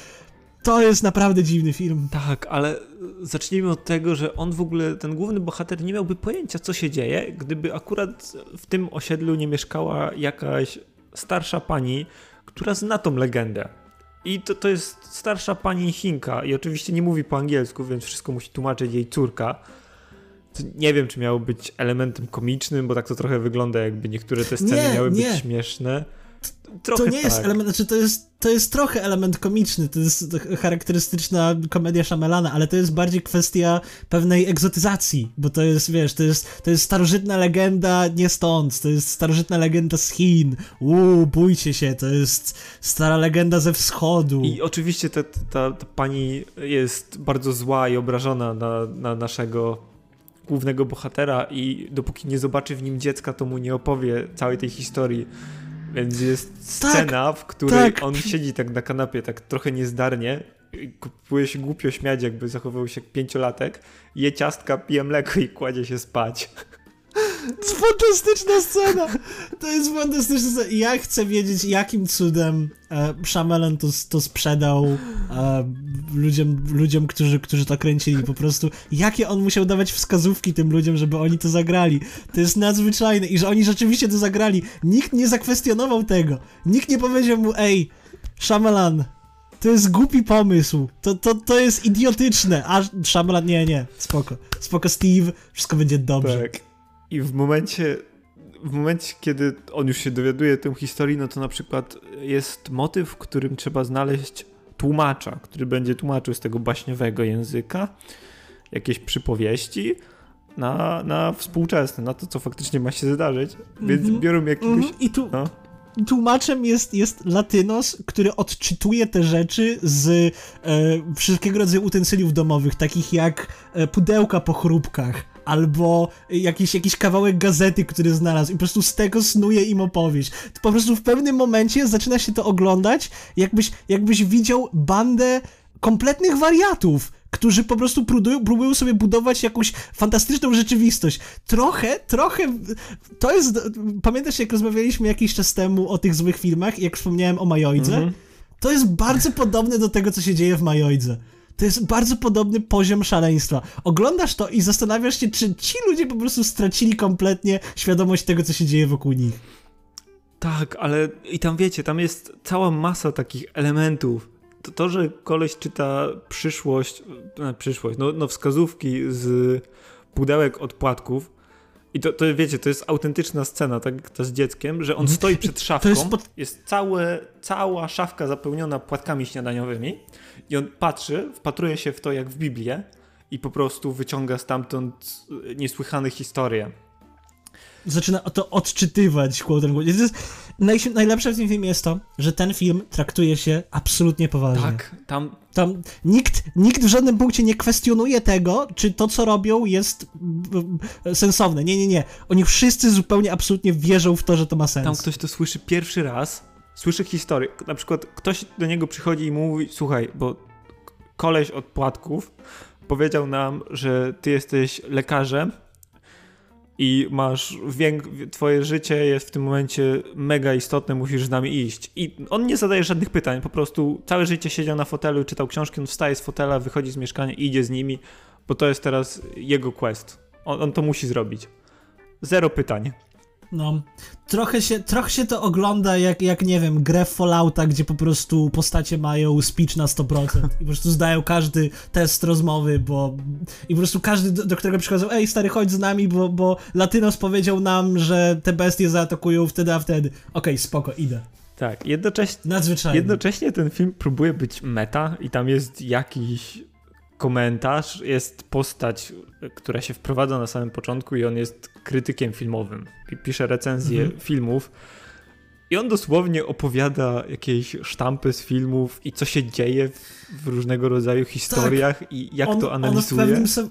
To jest naprawdę dziwny film. Tak, ale zacznijmy od tego, że on w ogóle, ten główny bohater nie miałby pojęcia, co się dzieje, gdyby akurat w tym osiedlu nie mieszkała jakaś starsza pani, która zna tą legendę. I to, to jest starsza pani Chinka i oczywiście nie mówi po angielsku, więc wszystko musi tłumaczyć jej córka. Nie wiem, czy miało być elementem komicznym, bo tak to trochę wygląda, jakby niektóre te sceny nie, miały nie. być śmieszne. Trochę to nie tak. jest element, znaczy to jest, to jest trochę element komiczny, to jest charakterystyczna komedia Shyamalana, ale to jest bardziej kwestia pewnej egzotyzacji, bo to jest, wiesz, to jest, to jest starożytna legenda nie stąd, to jest starożytna legenda z Chin, uuu, bójcie się, to jest stara legenda ze wschodu. I oczywiście ta, ta, ta pani jest bardzo zła i obrażona na, na naszego głównego bohatera i dopóki nie zobaczy w nim dziecka, to mu nie opowie całej tej historii więc jest tak, scena, w której tak. on siedzi tak na kanapie, tak trochę niezdarnie, kupuje się głupio śmiać, jakby zachowywał się jak pięciolatek, je ciastka, pije mleko i kładzie się spać. Jest fantastyczna scena! To jest fantastyczna scena. Ja chcę wiedzieć, jakim cudem e, to, to sprzedał e, ludziom, ludziom którzy, którzy to kręcili. Po prostu, jakie on musiał dawać wskazówki tym ludziom, żeby oni to zagrali. To jest nadzwyczajne i że oni rzeczywiście to zagrali. Nikt nie zakwestionował tego. Nikt nie powiedział mu, ej, Shyamalan, to jest głupi pomysł. To, to, to jest idiotyczne. A Shyamalan, nie, nie, spoko. Spoko, Steve, wszystko będzie dobrze. Tak. I w momencie, w momencie, kiedy on już się dowiaduje tę historię, no to na przykład jest motyw, w którym trzeba znaleźć tłumacza, który będzie tłumaczył z tego baśniowego języka jakieś przypowieści na, na współczesne, na to, co faktycznie ma się zdarzyć. Więc mm -hmm, biorą jakiegoś... Mm -hmm. I tu... No tłumaczem jest, jest Latynos, który odczytuje te rzeczy z e, wszystkiego rodzaju utensyliów domowych, takich jak e, pudełka po chrupkach, albo jakiś, jakiś kawałek gazety, który znalazł i po prostu z tego snuje im opowieść. To po prostu w pewnym momencie zaczyna się to oglądać, jakbyś, jakbyś widział bandę kompletnych wariatów, którzy po prostu próbują, próbują sobie budować jakąś fantastyczną rzeczywistość. Trochę, trochę, to jest, pamiętasz jak rozmawialiśmy jakiś czas temu o tych złych filmach, jak wspomniałem o Majoidze? Mhm. To jest bardzo podobne do tego, co się dzieje w Majoidze. To jest bardzo podobny poziom szaleństwa. Oglądasz to i zastanawiasz się, czy ci ludzie po prostu stracili kompletnie świadomość tego, co się dzieje wokół nich. Tak, ale i tam wiecie, tam jest cała masa takich elementów. To, to że koleś czyta przyszłość, no, przyszłość, no, no wskazówki z pudełek od płatków, i to, to wiecie, to jest autentyczna scena, tak jak to z dzieckiem, że on mhm. stoi przed szafką, jest, pod... jest całe, cała szafka zapełniona płatkami śniadaniowymi i on patrzy, wpatruje się w to jak w Biblię i po prostu wyciąga stamtąd niesłychane historie zaczyna to odczytywać, quote unquote. Jest, najlepsze w tym filmie jest to, że ten film traktuje się absolutnie poważnie. Tak, tam... Tam nikt, nikt w żadnym punkcie nie kwestionuje tego, czy to, co robią, jest sensowne. Nie, nie, nie. Oni wszyscy zupełnie, absolutnie wierzą w to, że to ma sens. Tam ktoś to słyszy pierwszy raz, słyszy historię. Na przykład ktoś do niego przychodzi i mówi, słuchaj, bo koleś od płatków powiedział nam, że ty jesteś lekarzem i masz wiek, twoje życie jest w tym momencie mega istotne, musisz z nami iść. I on nie zadaje żadnych pytań, po prostu całe życie siedział na fotelu, czytał książki, on wstaje z fotela, wychodzi z mieszkania i idzie z nimi, bo to jest teraz jego quest. On, on to musi zrobić. Zero pytań. No, trochę się, trochę się to ogląda jak, jak, nie wiem, grę Fallouta, gdzie po prostu postacie mają speech na 100% i po prostu zdają każdy test rozmowy, bo i po prostu każdy, do, do którego przychodzą, ej stary, chodź z nami, bo, bo Latynos powiedział nam, że te bestie zaatakują wtedy, a wtedy. Okej, okay, spoko, idę. Tak, jednocześnie, jednocześnie ten film próbuje być meta i tam jest jakiś komentarz, jest postać, która się wprowadza na samym początku i on jest krytykiem filmowym. Pisze recenzje mhm. filmów. I on dosłownie opowiada jakieś sztampy z filmów i co się dzieje w, różnego rodzaju historiach tak. i jak on, to analizuje. On w pewnym,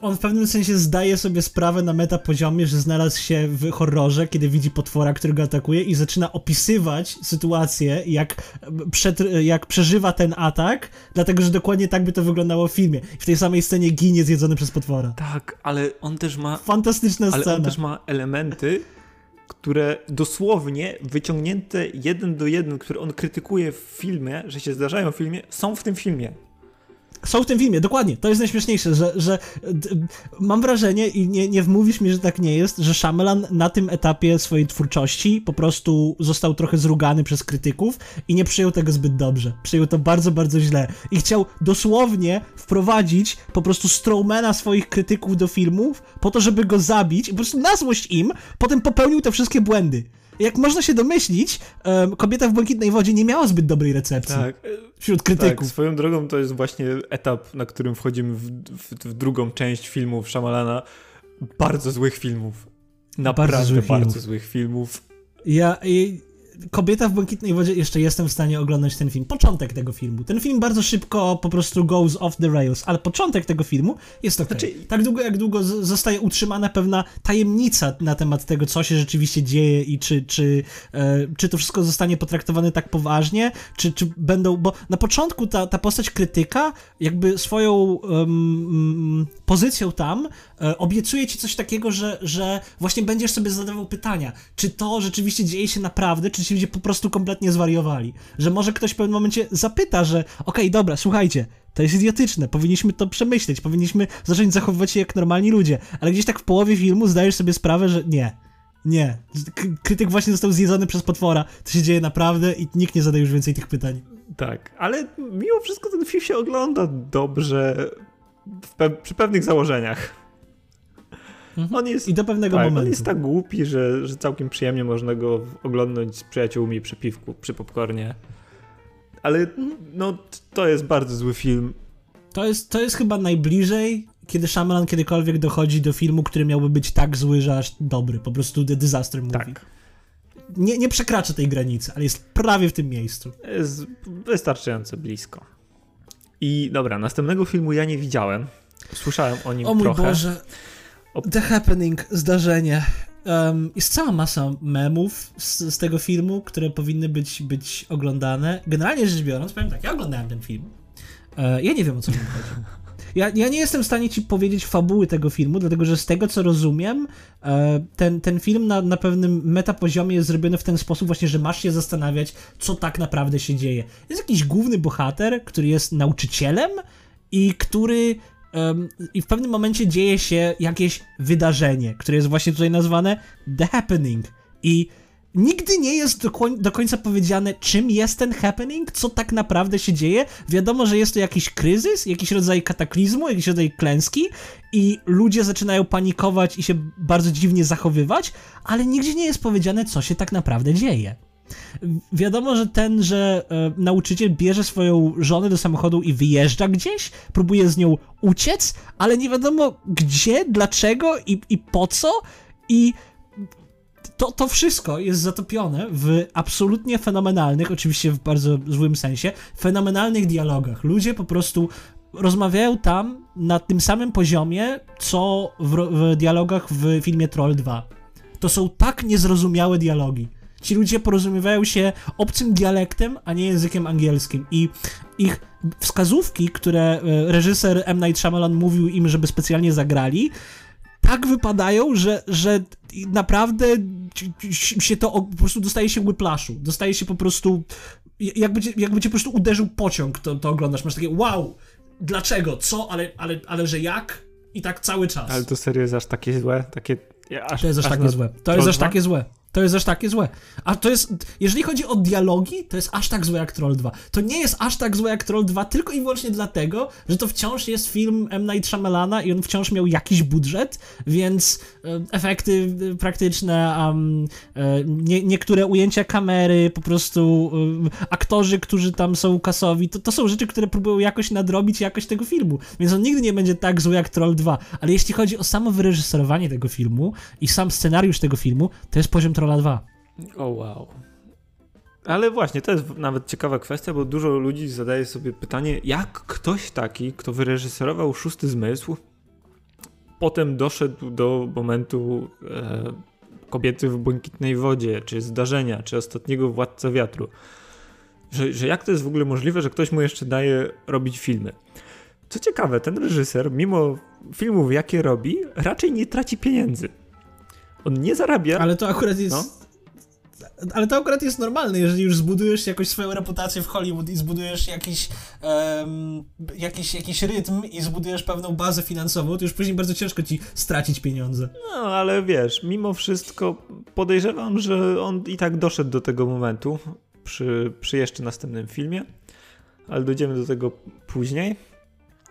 on w pewnym sensie zdaje sobie sprawę na meta poziomie, że znalazł się w horrorze, kiedy widzi potwora, który go atakuje i zaczyna opisywać sytuację, jak, przed, jak przeżywa ten atak, dlatego, że dokładnie tak by to wyglądało w filmie. W tej samej scenie ginie zjedzony przez potwora. Tak, ale on też ma... Fantastyczna scena. Ale on też ma elementy, które dosłownie wyciągnięte jeden do jeden, które on krytykuje w filmie, że się zdarzają w filmie, są w tym filmie. Są w tym filmie, dokładnie. To jest najśmieszniejsze, że, że mam wrażenie i nie, nie wmówisz mi, że tak nie jest, że Shyamalan na tym etapie swojej twórczości po prostu został trochę zrugany przez krytyków i nie przyjął tego zbyt dobrze. Przyjął to bardzo, bardzo źle. I chciał dosłownie wprowadzić po prostu Strowmana swoich krytyków do filmów po to, żeby go zabić i po prostu na złość im potem popełnił te wszystkie błędy jak można się domyślić, kobieta w błękitnej wodzie nie miała zbyt dobrej recepcji tak. wśród krytyków. Tak, swoją drogą to jest właśnie etap, na którym wchodzimy w, w, w drugą część filmów Shyamalana. Bardzo złych filmów. Naprawdę bardzo, złych, bardzo filmów. złych filmów. Ja, Kobieta w błękitnej wodzie, jeszcze jestem w stanie oglądać ten film. Początek tego filmu. Ten film bardzo szybko po prostu goes off the rails, ale początek tego filmu jest ok. Znaczy... Tak długo, jak długo zostaje utrzymana pewna tajemnica na temat tego, co się rzeczywiście dzieje i czy, czy, e, czy to wszystko zostanie potraktowane tak poważnie, czy, czy będą. Bo na początku ta, ta postać krytyka, jakby swoją um, pozycją tam, e, obiecuje ci coś takiego, że, że właśnie będziesz sobie zadawał pytania, czy to rzeczywiście dzieje się naprawdę, czy ci ludzie po prostu kompletnie zwariowali. Że może ktoś w pewnym momencie zapyta, że okej, okay, dobra, słuchajcie, to jest idiotyczne, powinniśmy to przemyśleć, powinniśmy zacząć zachowywać się jak normalni ludzie, ale gdzieś tak w połowie filmu zdajesz sobie sprawę, że nie, nie. Krytyk właśnie został zjedzony przez potwora. To się dzieje naprawdę i nikt nie zada już więcej tych pytań. Tak, ale mimo wszystko ten film się ogląda dobrze pe przy pewnych założeniach. Mhm. On jest, I do pewnego tak, momentu. On jest tak głupi, że, że całkiem przyjemnie można go oglądać z przyjaciółmi przy piwku, przy popcornie. Ale mhm. no, to jest bardzo zły film. To jest, to jest chyba najbliżej, kiedy Shyamalan kiedykolwiek dochodzi do filmu, który miałby być tak zły, że aż dobry. Po prostu The Disaster Movie. Tak. Nie, nie przekracza tej granicy, ale jest prawie w tym miejscu. Jest wystarczająco blisko. I dobra, następnego filmu ja nie widziałem. Słyszałem o nim o mój trochę. Boże. The Happening, zdarzenie. Um, jest cała masa memów z, z, tego filmu, które powinny być, być oglądane. Generalnie rzecz biorąc, powiem tak, ja oglądałem ten film. E, ja nie wiem o co chodzi. Ja, ja nie jestem w stanie ci powiedzieć fabuły tego filmu, dlatego że z tego co rozumiem, e, ten, ten film na, na pewnym metapoziomie jest zrobiony w ten sposób właśnie, że masz się zastanawiać, co tak naprawdę się dzieje. Jest jakiś główny bohater, który jest nauczycielem i który um, i w pewnym momencie dzieje się jakieś wydarzenie, które jest właśnie tutaj nazwane The Happening. I nigdy nie jest do, do, końca powiedziane, czym jest ten happening, co tak naprawdę się dzieje. Wiadomo, że jest to jakiś kryzys, jakiś rodzaj kataklizmu, jakiś rodzaj klęski i ludzie zaczynają panikować i się bardzo dziwnie zachowywać, ale nigdzie nie jest powiedziane, co się tak naprawdę dzieje. Wiadomo, że ten, że e, nauczyciel bierze swoją żonę do samochodu i wyjeżdża gdzieś, próbuje z nią uciec, ale nie wiadomo gdzie, dlaczego i, i po co. I to, to wszystko jest zatopione w absolutnie fenomenalnych, oczywiście w bardzo złym sensie, fenomenalnych dialogach. Ludzie po prostu rozmawiają tam na tym samym poziomie, co w, w dialogach w filmie Troll 2. To są tak niezrozumiałe dialogi. Ci ludzie porozumiewają się obcym dialektem, a nie językiem angielskim. I ich wskazówki, które e, reżyser M. Night Shyamalan mówił im, żeby specjalnie zagrali, tak wypadają, że, że naprawdę się to po prostu dostaje się whiplashu. Dostaje się po prostu jakby cię, jakby cię po prostu uderzył pociąg, to, to oglądasz. Masz takie wow, dlaczego, co, ale, ale, ale że jak? I tak cały czas. Ale to serio jest aż takie złe? Takie, aż, to jest aż, aż takie złe. To jest aż takie złe. To jest aż takie złe. A to jest, jeżeli chodzi o dialogi, to jest aż tak złe jak Troll 2. To nie jest aż tak złe jak Troll 2 tylko i wyłącznie dlatego, że to wciąż jest film M. Night Shyamalana i on wciąż miał jakiś budżet, więc e, efekty e, praktyczne, um, nie, niektóre ujęcia kamery, po prostu aktorzy, którzy tam są kasowi, to, to są rzeczy, które próbują jakoś nadrobić jakość tego filmu. Więc on nigdy nie będzie tak zły jak Troll 2. Ale jeśli chodzi o samo wyreżyserowanie tego filmu i sam scenariusz tego filmu, to jest poziom Troll Controla 2. O wow. Ale właśnie, to jest nawet ciekawa kwestia, bo dużo ludzi zadaje sobie pytanie, jak ktoś taki, kto wyreżyserował Szósty Zmysł, potem doszedł do momentu e, kobiety w błękitnej wodzie, czy zdarzenia, czy ostatniego Władca Wiatru. Że, że jak to jest w ogóle możliwe, że ktoś mu jeszcze daje robić filmy. Co ciekawe, ten reżyser, mimo filmów jakie robi, raczej nie traci pieniędzy. On nie zarabia. Ale to akurat jest... No? ale to akurat jest normalne, jeżeli już zbudujesz jakoś swoją reputację w Hollywood i zbudujesz jakiś, um, jakiś, jakiś rytm i zbudujesz pewną bazę finansową, to już później bardzo ciężko ci stracić pieniądze. No, ale wiesz, mimo wszystko podejrzewam, że on i tak doszedł do tego momentu przy, przy jeszcze następnym filmie, ale dojdziemy do tego później.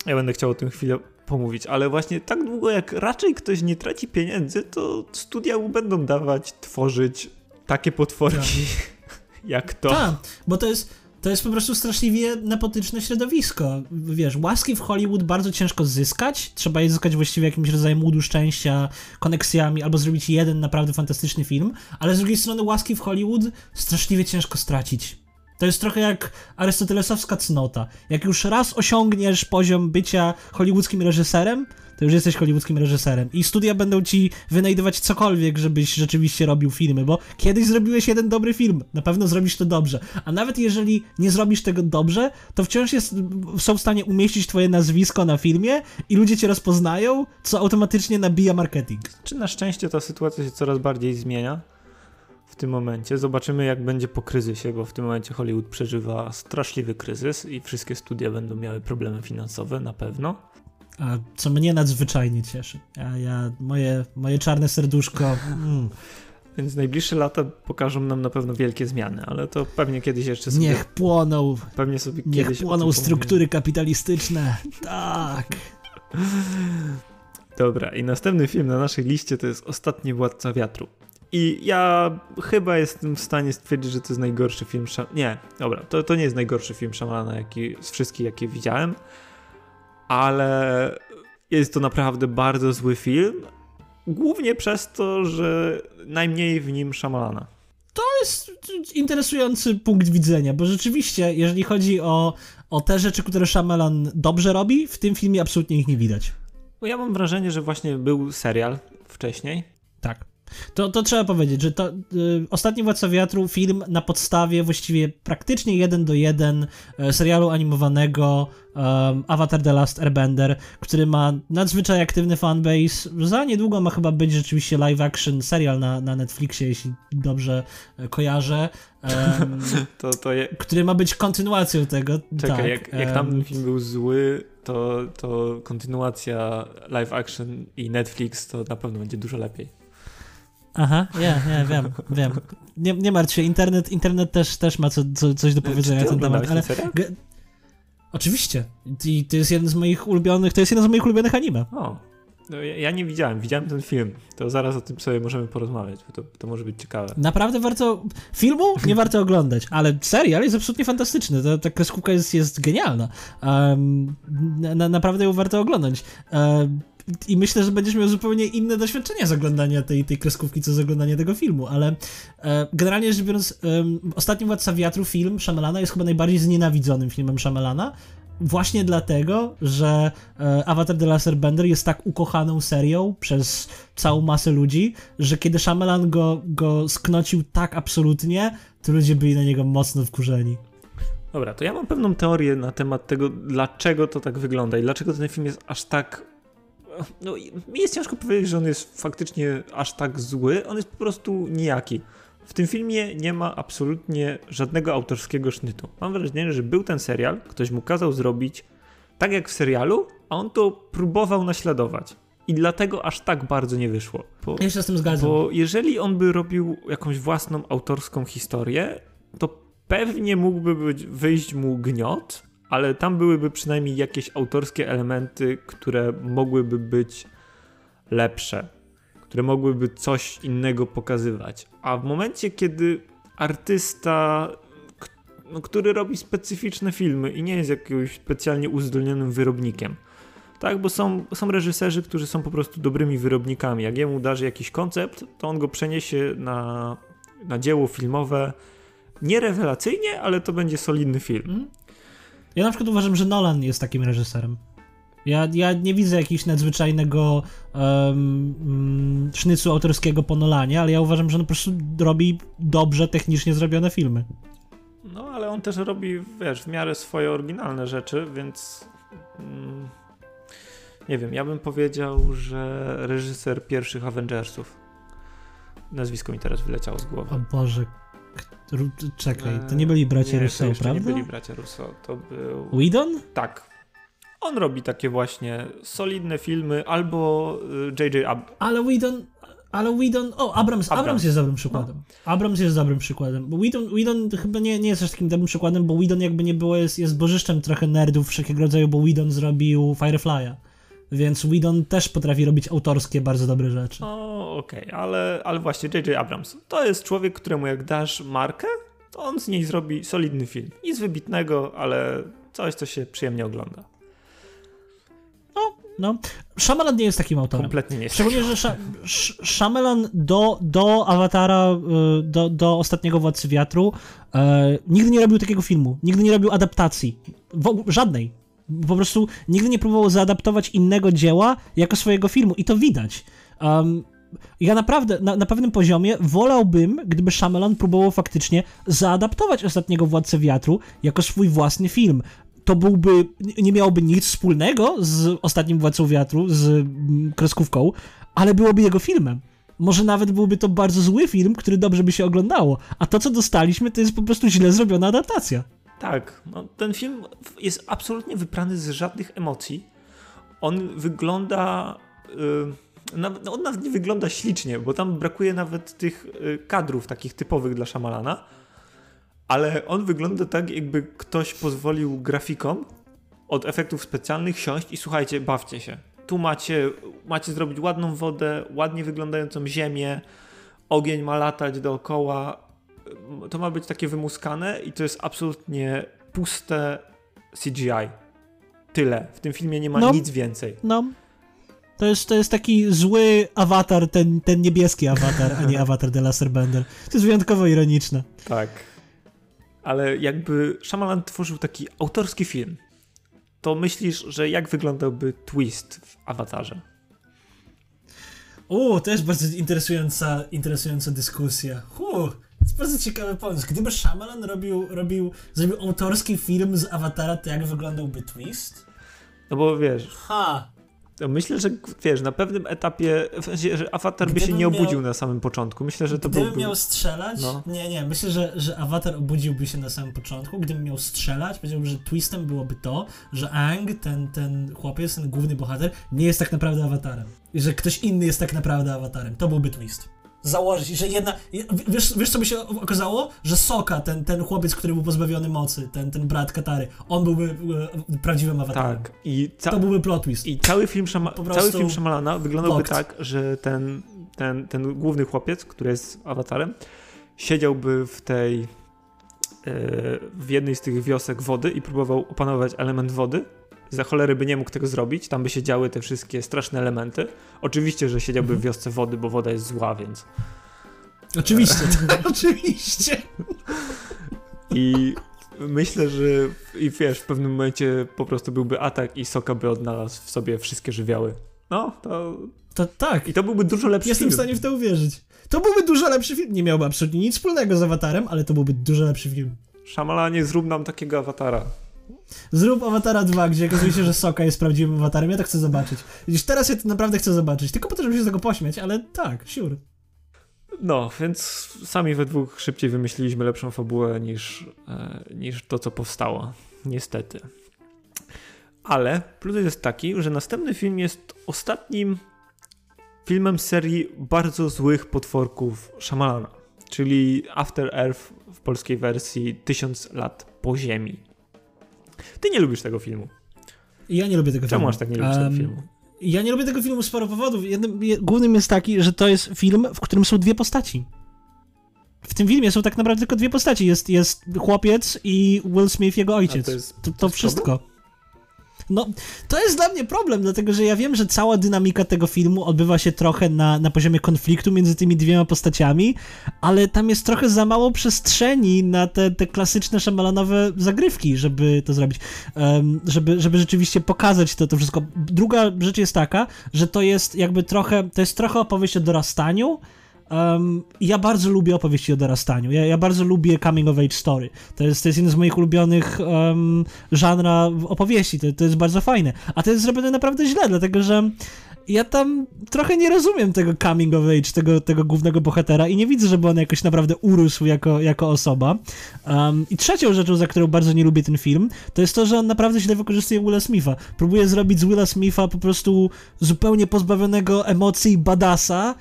Ja będę chciał o tym chwilę pomówić, ale właśnie tak długo jak raczej ktoś nie traci pieniędzy, to studia mu będą dawać, tworzyć takie potworki tak. <laughs> jak to. Tak, bo to jest, to jest po prostu straszliwie nepotyczne środowisko. Wiesz, łaski w Hollywood bardzo ciężko zyskać. Trzeba je zyskać właściwie jakimś rodzajem łudu szczęścia, koneksjami, albo zrobić jeden naprawdę fantastyczny film. Ale z drugiej strony łaski w Hollywood straszliwie ciężko stracić. To jest trochę jak arystotelesowska cnota. Jak już raz osiągniesz poziom bycia hollywoodzkim reżyserem, to już jesteś hollywoodzkim reżyserem. I studia będą ci wynajdywać cokolwiek, żebyś rzeczywiście robił filmy, bo kiedyś zrobiłeś jeden dobry film, na pewno zrobisz to dobrze. A nawet jeżeli nie zrobisz tego dobrze, to wciąż jest, są w stanie umieścić twoje nazwisko na filmie i ludzie cię rozpoznają, co automatycznie nabija marketing. Czy na szczęście ta sytuacja się coraz bardziej zmienia? W tym momencie. Zobaczymy, jak będzie po kryzysie, bo w tym momencie Hollywood przeżywa straszliwy kryzys i wszystkie studia będą miały problemy finansowe na pewno. A co mnie nadzwyczajnie cieszy. Ja, ja moje, moje czarne serduszko. Mm. Więc najbliższe lata pokażą nam na pewno wielkie zmiany, ale to pewnie kiedyś jeszcze sobie... Niech płoną. Pewnie sobie Niech kiedyś płoną struktury kapitalistyczne. tak. Dobra, i następny film na naszej liście to jest Ostatni Władca Wiatru. I ja chyba jestem w stanie stwierdzić, że to jest najgorszy film. Szam... Nie, dobra, to, to nie jest najgorszy film Szamalana jaki, z wszystkich, jakie widziałem, ale jest to naprawdę bardzo zły film. Głównie przez to, że najmniej w nim Szamalana. To jest interesujący punkt widzenia, bo rzeczywiście, jeżeli chodzi o, o te rzeczy, które Shyamalan dobrze robi, w tym filmie absolutnie ich nie widać. Bo ja mam wrażenie, że właśnie był serial wcześniej. Tak. To, to trzeba powiedzieć, że to y, Ostatni Władca Wiatru, film na podstawie właściwie praktycznie jeden do jeden y, serialu animowanego um, Avatar The Last Airbender, który ma nadzwyczaj aktywny fanbase. Za niedługo ma chyba być rzeczywiście live action serial na, na Netflixie, jeśli dobrze y, kojarzę. <laughs> To, to je... Który ma być kontynuacją tego. Czekaj, tak, jak, jak tam film był zły, to, to kontynuacja live action i Netflix to na pewno będzie dużo lepiej. Aha, nie, nie, wiem, wiem. Nie, nie martw się, internet, internet też, też ma co, co, coś do powiedzenia na ten temat. Ale... Oczywiście. I to jest jeden z moich ulubionych, to jest jeden z moich ulubionych anime. O. No, ja, ja, nie widziałem, widziałem ten film. To zaraz o tym sobie możemy porozmawiać, bo to, to może być ciekawe. Naprawdę warto. Filmu nie warto oglądać, ale serial jest absolutnie fantastyczny. Ta, ta kreskówka jest, jest genialna. Um, na, naprawdę ją warto oglądać. Um, i myślę, że będziesz miał zupełnie inne doświadczenie z oglądania tej, tej kreskówki, co z oglądania tego filmu, ale e, generalnie rzecz biorąc, e, Ostatni Władca Wiatru, film Shyamalana jest chyba najbardziej znienawidzonym filmem Shyamalana, właśnie dlatego, że e, Avatar The Last Airbender jest tak ukochaną serią przez całą masę ludzi, że kiedy Shyamalan go, go sknocił tak absolutnie, to ludzie byli na niego mocno wkurzeni. Dobra, to ja mam pewną teorię na temat tego, dlaczego to tak wygląda i dlaczego ten film jest aż tak no, mi jest ciężko powiedzieć, że on jest faktycznie aż tak zły, on jest po prostu nijaki. W tym filmie nie ma absolutnie żadnego autorskiego sznytu. Mam wrażenie, że był ten serial, ktoś mu kazał zrobić tak jak w serialu, a on to próbował naśladować. I dlatego aż tak bardzo nie wyszło. Bo, ja się z tym zgadzam. Bo jeżeli on by robił jakąś własną autorską historię, to pewnie mógłby być, wyjść mu gniot, ale tam byłyby przynajmniej jakieś autorskie elementy, które mogłyby być lepsze, które mogłyby coś innego pokazywać. A w momencie, kiedy artysta, no, który robi specyficzne filmy i nie jest jakimś specjalnie uzdolnionym wyrobnikiem, tak, bo są, są reżyserzy, którzy są po prostu dobrymi wyrobnikami. Jak jemu darzy jakiś koncept, to on go przeniesie na, na dzieło filmowe. Nie rewelacyjnie, ale to będzie solidny film. Ja na przykład uważam, że Nolan jest takim reżyserem. Ja, ja nie widzę jakiegoś nadzwyczajnego um, sznycu autorskiego po Nolanie, ale ja uważam, że on po prostu robi dobrze technicznie zrobione filmy. No, ale on też robi, wiesz, w miarę swoje oryginalne rzeczy, więc mm, nie wiem, ja bym powiedział, że reżyser pierwszych Avengersów. nazwisko mi teraz wyleciało z głowy. O Boże, czekaj, to nie byli bracia nie, Russo, to prawda? nie byli bracia Russo, to był... Whedon? Tak. On robi takie właśnie solidne filmy, albo J.J. Y, Ab... Ale Whedon, ale Whedon, o, Abrams, Abrams, Abrams jest dobrym przykładem. No. Abrams jest dobrym przykładem, bo Whedon, Whedon chyba nie, nie jest aż takim dobrym przykładem, bo Whedon jakby nie było, jest, jest bożyszczem trochę nerdów wszelkiego rodzaju, bo Whedon zrobił Firefly'a. Więc Whedon też potrafi robić autorskie, bardzo dobre rzeczy. O, okej, okay. ale, ale właśnie J.J. Abrams to jest człowiek, któremu jak dasz markę, to on z niej zrobi solidny film. Nic wybitnego, ale coś, co się przyjemnie ogląda. No, no. Shyamalan nie jest takim autorem. Kompletnie nie jest. Szczególnie, że Sh Shyamalan do, do Awatara, y, do, do Ostatniego Władcy Wiatru e, nigdy nie robił takiego filmu. Nigdy nie robił adaptacji. W, żadnej. Po prostu nigdy nie próbował zaadaptować innego dzieła jako swojego filmu i to widać. Um, ja naprawdę, na, na, pewnym poziomie wolałbym, gdyby Shyamalan próbował faktycznie zaadaptować Ostatniego Władcę Wiatru jako swój własny film. To byłby, nie miałoby nic wspólnego z Ostatnim Władcą Wiatru, z mm, kreskówką, ale byłoby jego filmem. Może nawet byłby to bardzo zły film, który dobrze by się oglądało. A to, co dostaliśmy, to jest po prostu źle zrobiona adaptacja. Tak, no, ten film jest absolutnie wyprany z żadnych emocji. On wygląda. Yy, on nawet nie wygląda ślicznie, bo tam brakuje nawet tych yy, kadrów takich typowych dla Szamalana. Ale on wygląda tak, jakby ktoś pozwolił grafikom od efektów specjalnych siąść i słuchajcie, bawcie się. Tu macie, macie zrobić ładną wodę, ładnie wyglądającą ziemię, ogień ma latać dookoła, to ma być takie wymuskane i to jest absolutnie puste CGI. Tyle. W tym filmie nie ma no, nic więcej. No. To jest, to jest taki zły awatar, ten, ten niebieski awatar, a nie awatar The Laser Bender. To jest wyjątkowo ironiczne. Tak. Ale jakby Shyamalan tworzył taki autorski film, to myślisz, że jak wyglądałby twist w awatarze? O, to jest bardzo interesująca, interesująca dyskusja. Huh. Jest bardzo ciekawy pomysł. Gdyby Shyamalan robił, robił, zrobił autorski film z Awatara, to jak wyglądałby twist? No bo wiesz... Ha! Myślę, że wiesz, na pewnym etapie, w sensie, że Avatar by się nie obudził miał, na samym początku. Myślę, że to Gdybym byłby... miał strzelać, no. nie, nie, myślę, że, że Avatar obudziłby się na samym początku. Gdybym miał strzelać, powiedziałbym, że twistem byłoby to, że Ang, ten, ten chłopiec, ten główny bohater, nie jest tak naprawdę Avatarem. I że ktoś inny jest tak naprawdę Avatarem. To byłby twist założyć, że jedna. Wiesz, wiesz co by się okazało? Że Soka, ten, ten chłopiec, który był pozbawiony mocy, ten, ten brat Katary, on byłby e, prawdziwym awatarem. Tak. I to byłby plot twist. I cały film, Szama, cały film Szamalana wyglądałby locked. tak, że ten, ten, ten główny chłopiec, który jest awatarem, siedziałby w tej. E, w jednej z tych wiosek wody i próbował opanować element wody za cholery by nie mógł tego zrobić, tam by się działy te wszystkie straszne elementy. Oczywiście, że siedziałby w mhm. wiosce wody, bo woda jest zła, więc... Oczywiście, <laughs> tak, oczywiście. I myślę, że i wiesz, w pewnym momencie po prostu byłby atak i Soka by odnalazł w sobie wszystkie żywioły. No, to... To tak. I to byłby dużo lepszy Jestem film. w stanie w to uwierzyć. To byłby dużo lepszy film. Nie miałby absolutnie nic wspólnego z Awatarem, ale to byłby dużo lepszy film. Szamalanie, zrób nam takiego awatara. Zrób Awatara 2, gdzie okazuje się, że Soka jest prawdziwym awatarem. Ja to chcę zobaczyć. Widzisz, teraz ja to naprawdę chcę zobaczyć. Tylko po to, żeby się z tego pośmiać, ale tak, sure. No, więc sami we dwóch szybciej wymyśliliśmy lepszą fabułę niż, e, niż to, co powstało. Niestety. Ale plus jest taki, że następny film jest ostatnim filmem serii bardzo złych potworków Szamalana, czyli After Earth w polskiej wersji Tysiąc lat po ziemi. Ty nie lubisz tego filmu. Ja nie lubię tego Czemu filmu. Czemu aż tak nie lubisz um, tego filmu? Ja nie lubię tego filmu z paru powodów. Jednym, głównym jest taki, że to jest film, w którym są dwie postaci. W tym filmie są tak naprawdę tylko dwie postaci. Jest, jest chłopiec i Will Smith, jego ojciec. To, jest, to, to wszystko. Problem? No, to jest dla mnie problem, dlatego że ja wiem, że cała dynamika tego filmu odbywa się trochę na, na poziomie konfliktu między tymi dwiema postaciami, ale tam jest trochę za mało przestrzeni na te, te klasyczne szamalanowe zagrywki, żeby to zrobić, um, żeby, żeby rzeczywiście pokazać to, to wszystko. Druga rzecz jest taka, że to jest jakby trochę, to jest trochę opowieść o dorastaniu, Um, ja bardzo lubię opowieści o dorastaniu. Ja, ja, bardzo lubię coming of age story. To jest, to jest jeden z moich ulubionych um, żanra opowieści. To, to jest bardzo fajne. A to jest zrobione naprawdę źle, dlatego że ja tam trochę nie rozumiem tego coming of age, tego, tego głównego bohatera i nie widzę, żeby on jakoś naprawdę urósł jako, jako osoba. Um, I trzecią rzeczą, za którą bardzo nie lubię ten film, to jest to, że on naprawdę źle wykorzystuje Willa Smitha. Próbuje zrobić z Willa Smitha po prostu zupełnie pozbawionego emocji badasa,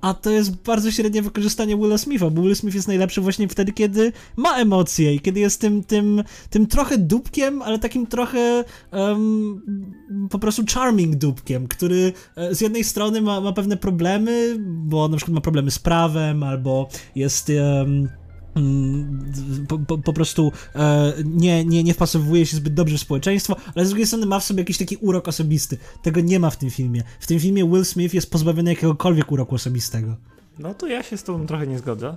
a to jest bardzo średnie wykorzystanie Willa Smitha, bo Will Smith jest najlepszy właśnie wtedy, kiedy ma emocje i kiedy jest tym, tym, tym trochę dupkiem, ale takim trochę um, po prostu charming dupkiem, który e, z jednej strony ma, ma pewne problemy, bo na przykład ma problemy z prawem, albo jest... Um, po, po, po, prostu e, nie, nie, nie wpasowuje się zbyt dobrze w społeczeństwo, ale z drugiej strony ma w sobie jakiś taki urok osobisty. Tego nie ma w tym filmie. W tym filmie Will Smith jest pozbawiony jakiegokolwiek uroku osobistego. No to ja się z tobą trochę nie zgodzę.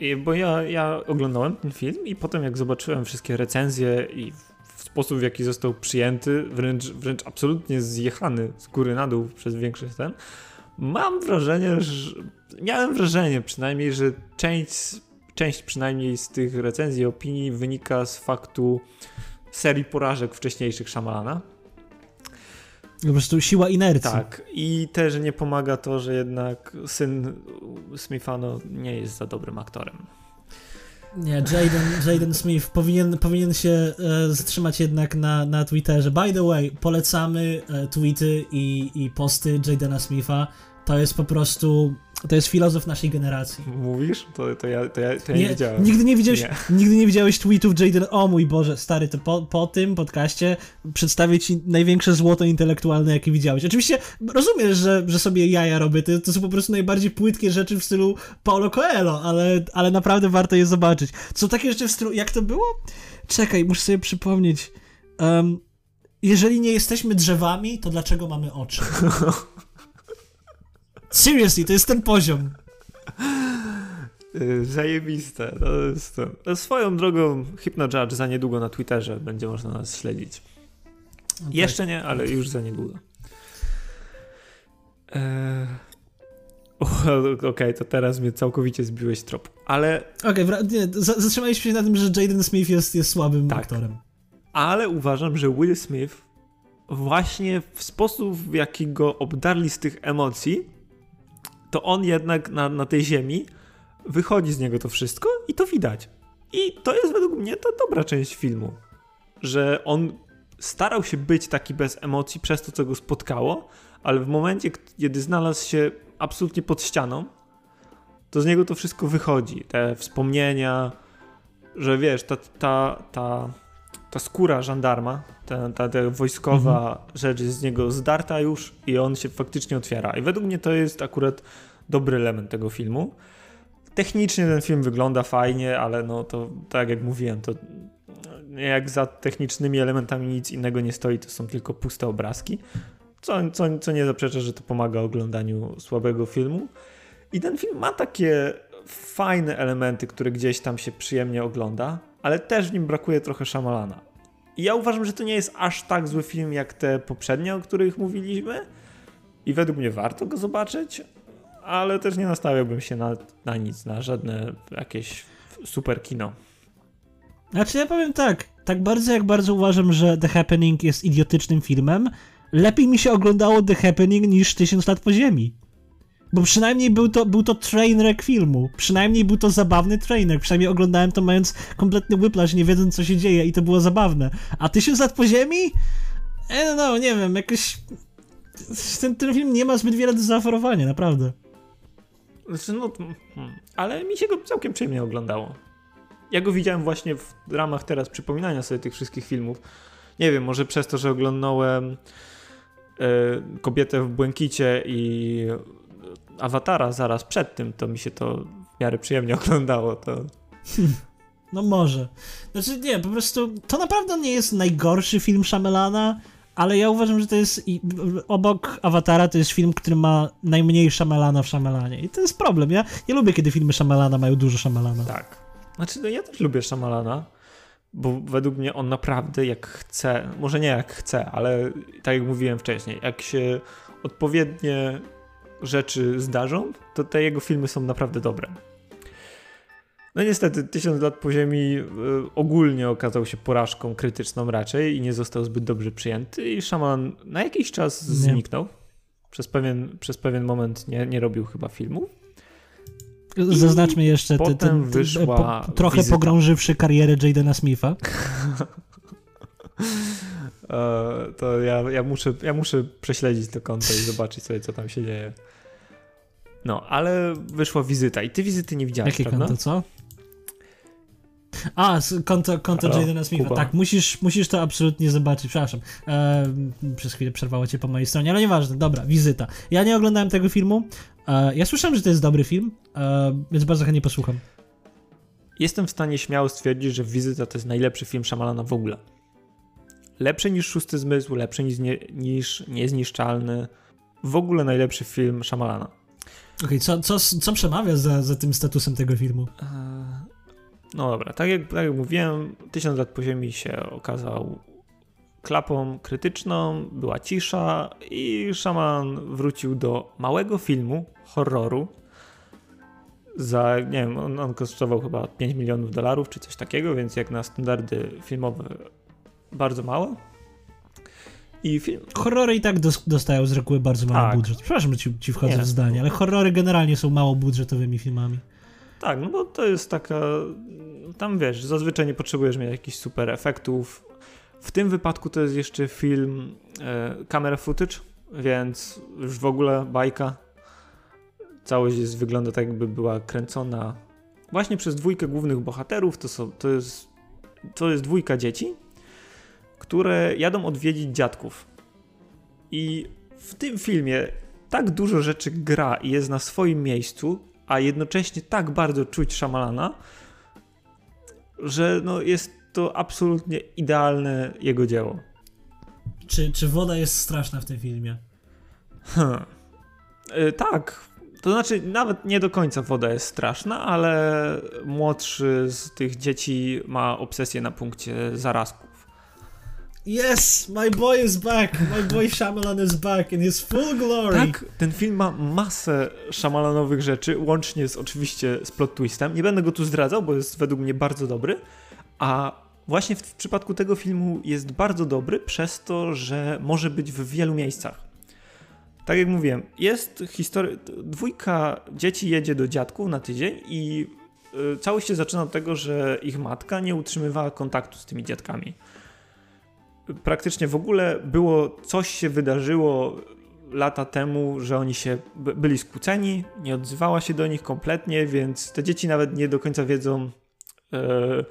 I, bo ja, ja oglądałem ten film i potem jak zobaczyłem wszystkie recenzje i w sposób w jaki został przyjęty, wręcz, wręcz absolutnie zjechany z góry na dół przez większość ten, mam wrażenie, że miałem wrażenie przynajmniej, że część część przynajmniej z tych recenzji opinii wynika z faktu serii porażek wcześniejszych Szamalana. Po prostu siła inercji. Tak, i też nie pomaga to, że jednak syn Smithano nie jest za dobrym aktorem. Nie, Jaden, Jaden Smith powinien, powinien się e, zatrzymać jednak na, na Twitterze. By the way, polecamy e, tweety i, i posty Jadena Smitha. To jest po prostu to jest filozof naszej generacji. Mówisz? To, to, ja, to, ja, to ja nie, nie widziałem. Nigdy nie widziałeś, nie. nigdy nie widziałeś tweetów Jaden. O mój Boże, stary, to po, po tym podcaście przedstawię ci największe złoto intelektualne, jakie widziałeś. Oczywiście rozumiesz, że, że sobie jaja robię. To, to są po prostu najbardziej płytkie rzeczy w stylu Paulo Coelho, ale, ale naprawdę warto je zobaczyć. Są takie rzeczy w stylu. Jak to było? Czekaj, muszę sobie przypomnieć. Um, jeżeli nie jesteśmy drzewami, to dlaczego mamy oczy? <laughs> Seriously, to jest ten poziom. Y, zajebiste. To jest to. Swoją drogą Hypnojudge za niedługo na Twitterze będzie można nas śledzić. Okay. Jeszcze nie, ale już za niedługo. Eee... <laughs> Okej, okay, to teraz mnie całkowicie zbiłeś trop. Ale. Okej, okay, zatrzymaliśmy się na tym, że Jaden Smith jest, jest słabym tak. aktorem. Ale uważam, że Will Smith właśnie w sposób, w jaki go obdarli z tych emocji, to on jednak na, na tej ziemi wychodzi z niego to wszystko i to widać. I to jest według mnie to dobra część filmu, że on starał się być taki bez emocji przez to, co go spotkało, ale w momencie, kiedy znalazł się absolutnie pod ścianą, to z niego to wszystko wychodzi. Te wspomnienia, że wiesz, ta, ta, ta, ta skóra żandarma, ta, ta, ta wojskowa mhm. rzecz jest z niego zdarta już i on się faktycznie otwiera. I według mnie to jest akurat dobry element tego filmu. Technicznie ten film wygląda fajnie, ale no to tak jak mówiłem, to jak za technicznymi elementami nic innego nie stoi, to są tylko puste obrazki. Co, co, co nie zaprzecza, że to pomaga oglądaniu słabego filmu. I ten film ma takie fajne elementy, które gdzieś tam się przyjemnie ogląda, ale też w nim brakuje trochę Szamalana. I ja uważam, że to nie jest aż tak zły film jak te poprzednie, o których mówiliśmy. I według mnie warto go zobaczyć, ale też nie nastawiałbym się na, na nic, na żadne jakieś super kino. Znaczy ja powiem tak, tak bardzo jak bardzo uważam, że The Happening jest idiotycznym filmem, lepiej mi się oglądało The Happening niż Tysiąc lat po ziemi. Bo przynajmniej był to, był to trainwreck filmu. Przynajmniej był to zabawny trainwreck. Przynajmniej oglądałem to mając kompletny whiplash, nie wiedząc co się dzieje i to było zabawne. A Tysiąc lat po ziemi? E, no, nie wiem, jakoś... Ten, ten film nie ma zbyt wiele do zaoferowania, naprawdę. Znaczy, no, hmm, ale mi się go całkiem przyjemnie oglądało. Ja go widziałem właśnie w ramach teraz przypominania sobie tych wszystkich filmów. Nie wiem, może przez to, że oglądałem e, Kobietę w błękicie i Awatara zaraz przed tym, to mi się to w miarę przyjemnie <laughs> oglądało. To... <laughs> No może. Znaczy nie, po prostu to naprawdę nie jest najgorszy film Shyamalana, ale ja uważam, że to jest obok Awatara to jest film, który ma najmniej Shyamalana w Shyamalanie i to jest problem. Ja, ja lubię, kiedy filmy Shyamalana mają dużo Shyamalana. Tak. Znaczy, no ja też lubię Shyamalana, bo według mnie on naprawdę jak chce, może nie jak chce, ale tak jak mówiłem wcześniej, jak się odpowiednie rzeczy zdarzą, to te jego filmy są naprawdę dobre. No niestety, Tysiąc lat po ziemi y, ogólnie okazał się porażką krytyczną raczej i nie został zbyt dobrze przyjęty i Szaman na jakiś czas nie. zniknął. Przez pewien, przez pewien moment nie, nie robił chyba filmu. Zaznaczmy jeszcze potem ten, wyszła po, trochę wizyta. pogrążywszy karierę Jadena Smitha. <laughs> E, to ja, ja, muszę, ja muszę prześledzić to konto i zobaczyć sobie, co tam się dzieje. No, ale wyszła wizyta i ty wizyty nie widziałeś, Jakie prawda? konto, co? A, konto, konto Halo, Jadena Smitha. Kuba. Tak, musisz, musisz to absolutnie zobaczyć. Przepraszam. E, przez chwilę przerwało cię po mojej stronie, ale nieważne. Dobra, wizyta. Ja nie oglądałem tego filmu. E, ja słyszałem, że to jest dobry film, e, więc bardzo chętnie posłucham. Jestem w stanie śmiało stwierdzić, że Wizyta to jest najlepszy film Shyamalana w ogóle. Lepszy niż Szósty Zmysł, lepszy niż, nie, niż Niezniszczalny. W ogóle najlepszy film Shyamalana. Okej, co, co, co przemawia za, za tym statusem tego filmu? Eee, No dobra, tak jak, tak jak mówiłem, Tysiąc lat po ziemi się okazał klapą krytyczną, była cisza i Szaman wrócił do małego filmu, horroru. Za, nie wiem, on, on kosztował chyba 5 milionów dolarów czy coś takiego, więc jak na standardy filmowe bardzo mało. I film, Horrory i tak dos- dostają z reguły bardzo mały Tak. budżet. Przepraszam, że ci, ci wchodzę Nie. w zdanie, ale horrory generalnie są mało budżetowymi filmami. Tak, no bo to jest taka. Tam wiesz, zazwyczaj nie potrzebujesz mieć jakichś super efektów. W tym wypadku to jest jeszcze film e, camera footage, więc już w ogóle bajka. Całość jest, wygląda tak, jakby była kręcona właśnie przez dwójkę głównych bohaterów. To, są, to, jest, to jest dwójka dzieci, które jadą odwiedzić dziadków. I w tym filmie tak dużo rzeczy gra i jest na swoim miejscu, a jednocześnie tak bardzo czuć Shyamalana, że no jest to absolutnie idealne jego dzieło. Czy, czy woda jest straszna w tym filmie? Hmm. Y, tak. To znaczy, nawet nie do końca woda jest straszna, ale młodszy z tych dzieci ma obsesję na punkcie zarazków. Yes, my boy is back. My boy Shyamalan is back in his full glory. Tak, ten film ma masę szamalanowych rzeczy, łącznie z oczywiście z plot twistem. Nie będę go tu zdradzał, bo jest według mnie bardzo dobry, a właśnie w, w przypadku tego filmu jest bardzo dobry przez to, że może być w wielu miejscach. Tak jak mówiłem, jest historia. Dwójka dzieci jedzie do dziadków na tydzień i y, całość się zaczyna od tego, że ich matka nie utrzymywała kontaktu z tymi dziadkami. Praktycznie w ogóle było, coś się wydarzyło lata temu, że oni się by- byli skłóceni, nie odzywała się do nich kompletnie, więc te dzieci nawet nie do końca wiedzą, yy,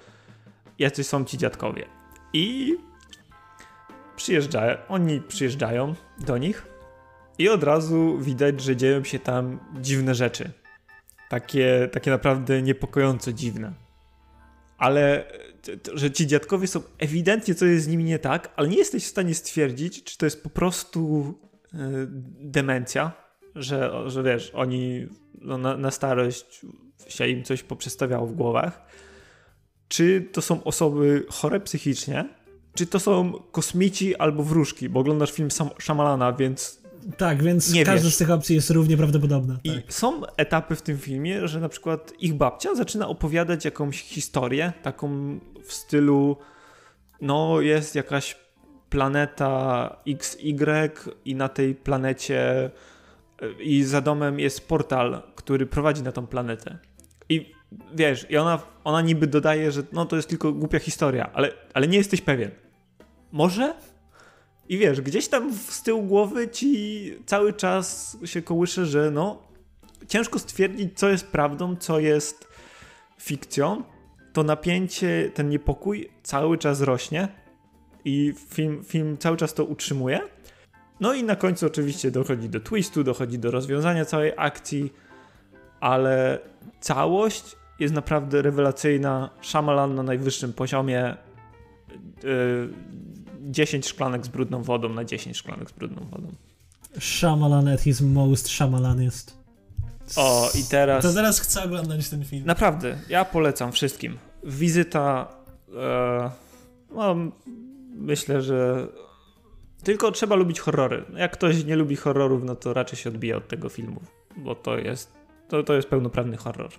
jacy są ci dziadkowie. I przyjeżdżają, oni przyjeżdżają do nich i od razu widać, że dzieją się tam dziwne rzeczy. Takie, takie naprawdę niepokojąco dziwne. Ale że ci dziadkowie są ewidentnie coś jest z nimi nie tak, ale nie jesteś w stanie stwierdzić, czy to jest po prostu y, demencja, że, że wiesz, oni no, na, na starość się im coś poprzestawiało w głowach, czy to są osoby chore psychicznie, czy to są kosmici albo wróżki, bo oglądasz film Sam Shyamalana, więc Tak, więc Nie każda wiesz. z tych opcji jest równie prawdopodobna. i Tak. są etapy w tym filmie, że na przykład ich babcia zaczyna opowiadać jakąś historię, taką w stylu, no jest jakaś planeta XY i na tej planecie i za domem jest portal, który prowadzi na tą planetę. I wiesz, i ona, ona niby dodaje, że no to jest tylko głupia historia, ale, ale nie jesteś pewien. Może? I wiesz, gdzieś tam z tyłu głowy ci cały czas się kołysze, że no ciężko stwierdzić, co jest prawdą, co jest fikcją. To napięcie, ten niepokój cały czas rośnie i film, film cały czas to utrzymuje. No i na końcu oczywiście dochodzi do twistu, dochodzi do rozwiązania całej akcji, ale całość jest naprawdę rewelacyjna. Shyamalan na najwyższym poziomie. Yy, 10 szklanek z brudną wodą na 10 szklanek z brudną wodą. Shyamalan at his most Shyamalanist. O, i teraz. To zaraz chcę oglądać ten film. Naprawdę, ja polecam wszystkim. Wizyta. E, no, myślę, że. Tylko trzeba lubić horrory. Jak ktoś nie lubi horrorów, no to raczej się odbija od tego filmu, bo to jest. To, to jest pełnoprawny horror.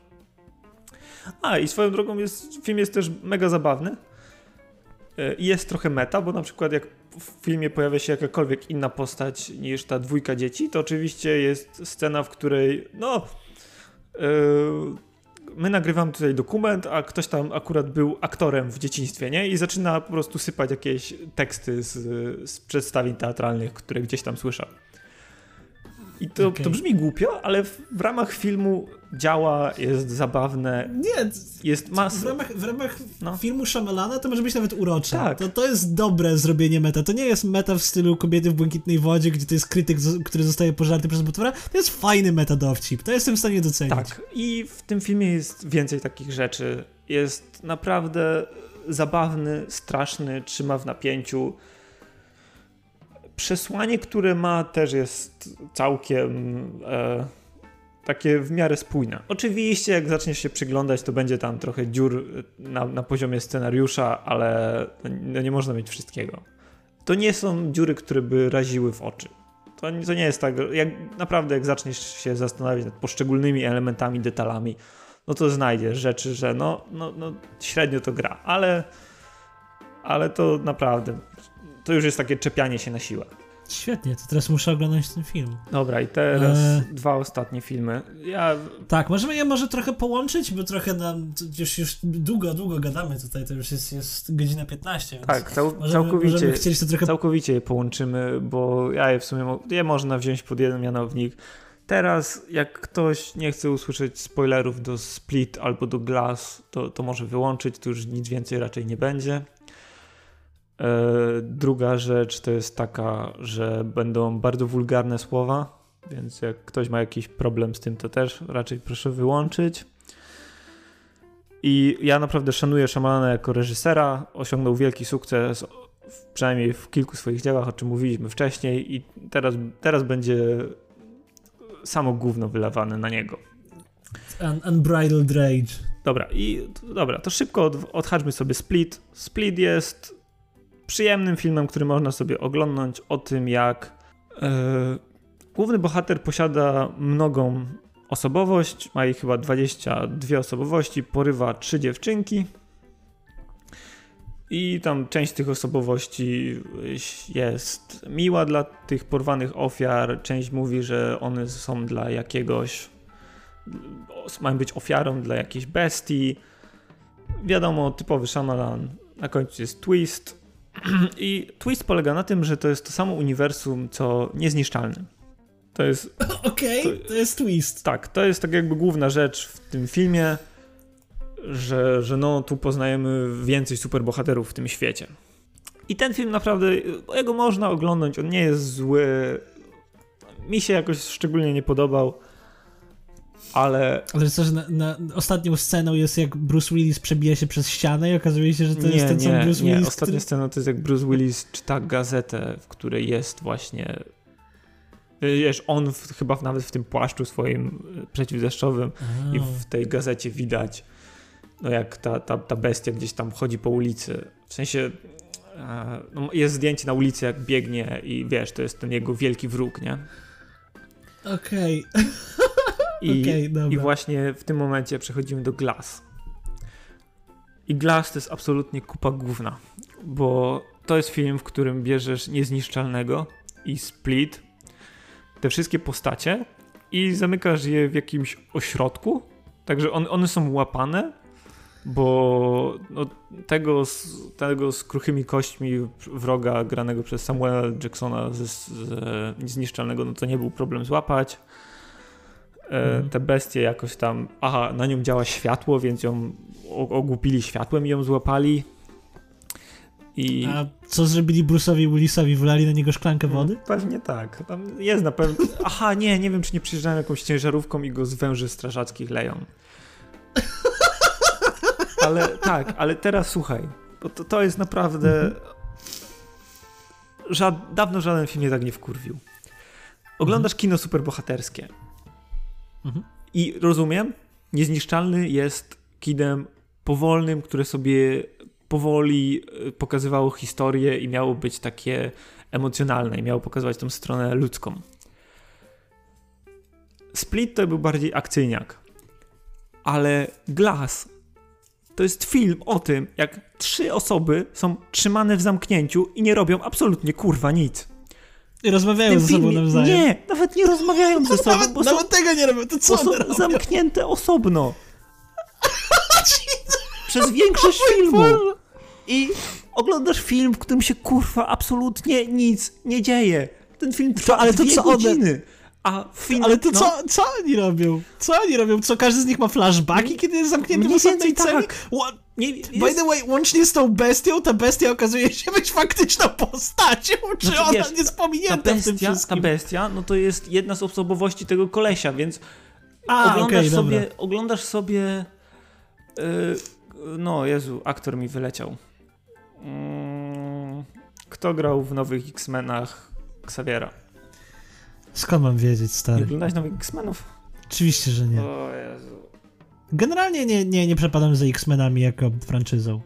A i swoją drogą jest, film jest też mega zabawny. E, I jest trochę meta, bo na przykład jak w filmie pojawia się jakakolwiek inna postać niż ta dwójka dzieci, to oczywiście jest scena, w której no yy, my nagrywamy tutaj dokument, a ktoś tam akurat był aktorem w dzieciństwie, nie? I zaczyna po prostu sypać jakieś teksty z, z przedstawień teatralnych, które gdzieś tam słyszał. I to, okay. to brzmi głupio, ale w, w, ramach filmu działa, jest zabawne. Nie, jest masa. W ramach, w ramach no. filmu Shyamalana to może być nawet urocze. Tak. To, to jest dobre zrobienie meta. To nie jest meta w stylu kobiety w błękitnej wodzie, gdzie to jest krytyk, który zostaje pożarty przez potwora. To jest fajny meta dowcip. To jestem w stanie docenić. Tak. I w tym filmie jest więcej takich rzeczy. Jest naprawdę zabawny, straszny, trzyma w napięciu przesłanie, które ma, też jest całkiem e, takie w miarę spójne. Oczywiście, jak zaczniesz się przyglądać, to będzie tam trochę dziur na, na poziomie scenariusza, ale no nie można mieć wszystkiego. To nie są dziury, które by raziły w oczy. To, to nie jest tak, jak naprawdę jak zaczniesz się zastanawiać nad poszczególnymi elementami, detalami, no to znajdziesz rzeczy, że no, no, no średnio to gra, ale, ale to naprawdę to już jest takie czepianie się na siłę. Świetnie, to teraz muszę oglądać ten film. Dobra, i teraz e... dwa ostatnie filmy. Ja... Tak, możemy je może trochę połączyć, bo trochę nam już, już długo, długo gadamy tutaj, to już jest, jest godzina 15. tak, cał, możemy, całkowicie, możemy to trochę... całkowicie je połączymy, bo ja je w sumie je można wziąć pod jeden mianownik. Teraz, jak ktoś nie chce usłyszeć spoilerów do Split albo do Glass, to, to może wyłączyć, to już nic więcej raczej nie będzie. E, druga rzecz to jest taka, że będą bardzo wulgarne słowa, więc jak ktoś ma jakiś problem z tym, to też raczej proszę wyłączyć. I ja naprawdę szanuję Szamalana jako reżysera. Osiągnął wielki sukces, przynajmniej w kilku swoich dziełach, o czym mówiliśmy wcześniej, i teraz, teraz będzie samo gówno wylewane na niego. Un unbridled Rage. Dobra, i dobra, to szybko od, odhaczmy sobie Split. Split jest przyjemnym filmem, który można sobie oglądnąć o tym, jak yy, główny bohater posiada mnogą osobowość, ma ich chyba 22 osobowości, porywa trzy dziewczynki. I tam część tych osobowości jest miła dla tych porwanych ofiar, część mówi, że one są dla jakiegoś, mają być ofiarą dla jakiejś bestii. Wiadomo, typowy szamalan. Na końcu jest twist. <clears throat> I twist polega na tym, że to jest to samo uniwersum, co niezniszczalny. To jest. <clears throat> Okej, okay, to, to, jest twist. Tak, to jest tak jakby główna rzecz w tym filmie, że, że no tu poznajemy więcej superbohaterów w tym świecie. I ten film naprawdę, jego można oglądać, on nie jest zły. Mi się jakoś szczególnie nie podobał ale... Ale coś na, na, ostatnią sceną jest jak Bruce Willis przebija się przez ścianę i okazuje się, że to nie, jest ten sam Bruce nie. Willis. Ostatnia który... scena to jest jak Bruce Willis czyta gazetę, w której jest właśnie Wiesz, on w, chyba nawet w tym płaszczu swoim e, przeciwdeszczowym i w tej gazecie widać, no jak ta, ta, ta bestia gdzieś tam chodzi po ulicy. W sensie e, no jest zdjęcie na ulicy, jak biegnie i wiesz, to jest ten jego wielki wróg, nie? Okej. Okay. <laughs> I, okay, I właśnie w tym momencie przechodzimy do Glass. I Glass to jest absolutnie kupa główna, bo to jest film, w którym bierzesz niezniszczalnego i Split, te wszystkie postacie i zamykasz je w jakimś ośrodku, także on, one są łapane, bo no, tego, z, tego z kruchymi kośćmi wroga granego przez Samuela Jacksona z, z, z Niezniszczalnego, no to nie był problem złapać. Mhm. te bestie jakoś tam, aha, na nią działa światło, więc ją ogłupili światłem i ją złapali. I... A co zrobili Bruce'owi Willisowi? Wlali na niego szklankę mm, wody? Pewnie tak. Tam jest na pewno. Aha, nie, nie wiem, czy nie przyjeżdżają jakąś ciężarówką i go z węży strażackich leją. Ale tak, ale teraz słuchaj, bo to, to jest naprawdę. Mhm. Żad... Dawno żaden film mnie tak nie wkurwił. Oglądasz mhm. kino superbohaterskie Mhm. I rozumiem, niezniszczalny jest kidem powolnym, które sobie powoli e, pokazywało historię i miało być takie emocjonalne i miało pokazywać tą stronę ludzką. Split to był bardziej akcyjniak, ale Glass To jest film o tym, jak trzy osoby są trzymane w zamknięciu i nie robią absolutnie kurwa nic. I rozmawiają ze sobą nawzajem. Nie, nawet nie rozmawiają ze sobą, nawet, bo są, nawet tego nie robią, to co są one robią? zamknięte osobno. <laughs> Przez większość filmu. I oglądasz film, w którym się kurwa absolutnie nic nie dzieje. Ten film trwa ale to dwie co one- godziny. A film, Ale to no, co, co oni robią? Co oni robią? Co, każdy z nich ma flashbacki, kiedy jest zamknięty w osobnej więcej celi? tak. Nie, By jest, the way, łącznie z tą bestią, ta bestia okazuje się być faktyczną postacią, czy Znaczy, ona wiesz, jest ta pominięta w tym bestia, ta wszystkim? bestia, no to jest jedna z osobowości tego kolesia, więc A, oglądasz, okej, sobie, dobra. oglądasz sobie. Yy, no, Jezu, aktor mi wyleciał. Mm, kto grał w nowych X-Menach Xaviera? Skąd mam wiedzieć, Nie stary? oglądałeś nowych X-Menów? Oczywiście, że nie. O Jezu. Generalnie nie, nie, nie przepadam za X-Menami jako franczyzą.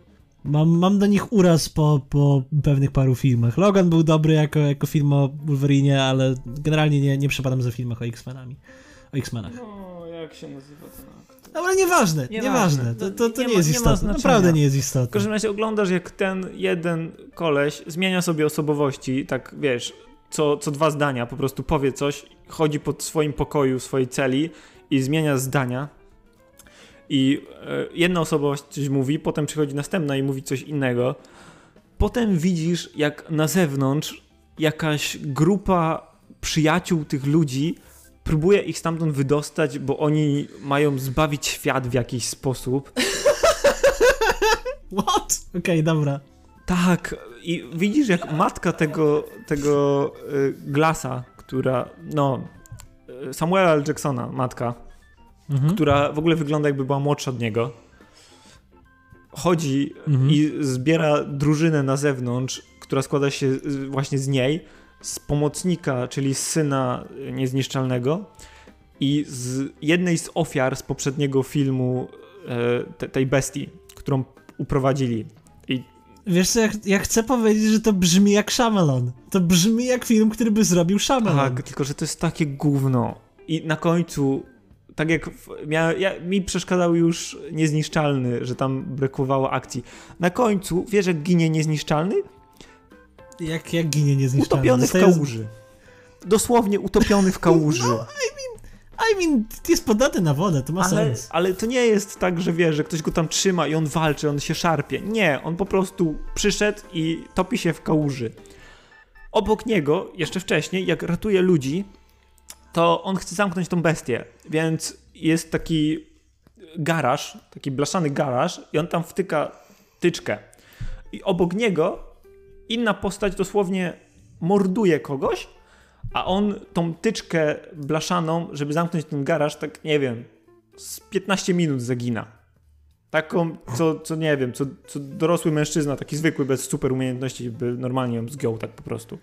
Mam, mam do nich uraz po, po pewnych paru filmach. Logan był dobry jako, jako film o Wolverinie, ale generalnie nie, nie przepadam za filmach o X-Menami. O X-Menach. No, jak się nazywa ten aktor? Ale nieważne, Nieważne. nieważne. To, to, to Nie nie, ma- jest nie istotne. Naprawdę nie jest W istotne. każdym razie oglądasz, jak ten jeden koleś zmienia sobie osobowości, tak wiesz, co, co dwa zdania, po prostu powie coś, chodzi po swoim pokoju, w swojej celi i zmienia zdania. I e, jedna osobowość coś mówi, potem przychodzi następna i mówi coś innego. Potem widzisz, jak na zewnątrz jakaś grupa przyjaciół tych ludzi próbuje ich stamtąd wydostać, bo oni mają zbawić świat w jakiś sposób. <laughs> What? Okej, dobra. Tak, i widzisz jak matka tego, tego y, Glasa, która, no, y, Samuela L. Jacksona, matka, Mhm. która w ogóle wygląda jakby była młodsza od niego, chodzi Mhm. i zbiera drużynę na zewnątrz, która składa się właśnie z niej, z pomocnika, czyli z syna niezniszczalnego i z jednej z ofiar z poprzedniego filmu e, te, tej bestii, którą uprowadzili. Wiesz co, ja, ja chcę powiedzieć, że to brzmi jak Shyamalan. To brzmi jak film, który by zrobił Shyamalan. Tak, tylko że to jest takie gówno. I na końcu, tak jak w, mia, ja, mi przeszkadzał już niezniszczalny, że tam brakowało akcji. Na końcu, wiesz jak ginie niezniszczalny? Jak, jak ginie niezniszczalny. Utopiony w kałuży. Dosłownie utopiony w kałuży. I mean, jest podatny na wodę, to ma ale, sens. ale to nie jest tak, że wiesz, że ktoś go tam trzyma i on walczy, on się szarpie. Nie, on po prostu przyszedł i topi się w kałuży. Obok niego, jeszcze wcześniej, jak ratuje ludzi, to on chce zamknąć tą bestię, więc jest taki garaż, taki blaszany garaż i on tam wtyka tyczkę. I obok niego inna postać dosłownie morduje kogoś, a on tą tyczkę blaszaną, żeby zamknąć ten garaż, tak nie wiem, z 15 minut zagina. Taką, co, co nie wiem, co, co dorosły mężczyzna, taki zwykły, bez super umiejętności, by normalnie ją zgiął tak po prostu.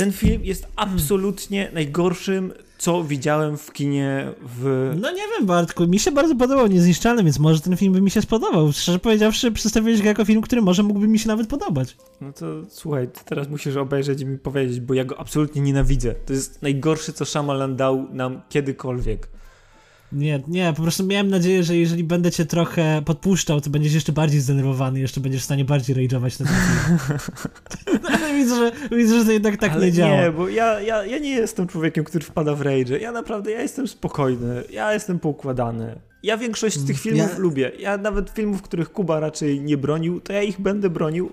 Ten film jest absolutnie najgorszym, co widziałem w kinie w... No nie wiem, Bartku, mi się bardzo podobał Niezniszczalny, więc może ten film by mi się spodobał. Szczerze powiedziawszy, przedstawiłeś go jako film, który może mógłby mi się nawet podobać. No to słuchaj, ty teraz musisz obejrzeć i mi powiedzieć, bo ja go absolutnie nienawidzę. To jest najgorsze, co Shyamalan dał nam kiedykolwiek. Nie, nie, po prostu miałem nadzieję, że jeżeli będę cię trochę podpuszczał, to będziesz jeszcze bardziej zdenerwowany, jeszcze będziesz w stanie bardziej rage'ować na ten film. <laughs> <laughs> Ale widzę, że, widzę, że to jednak tak Ale nie działa. Nie, bo ja, ja, ja nie jestem człowiekiem, który wpada w rage. Ja naprawdę, ja jestem spokojny, ja jestem poukładany. Ja większość z tych filmów Ja- lubię. Ja nawet filmów, których Kuba raczej nie bronił, to ja ich będę bronił,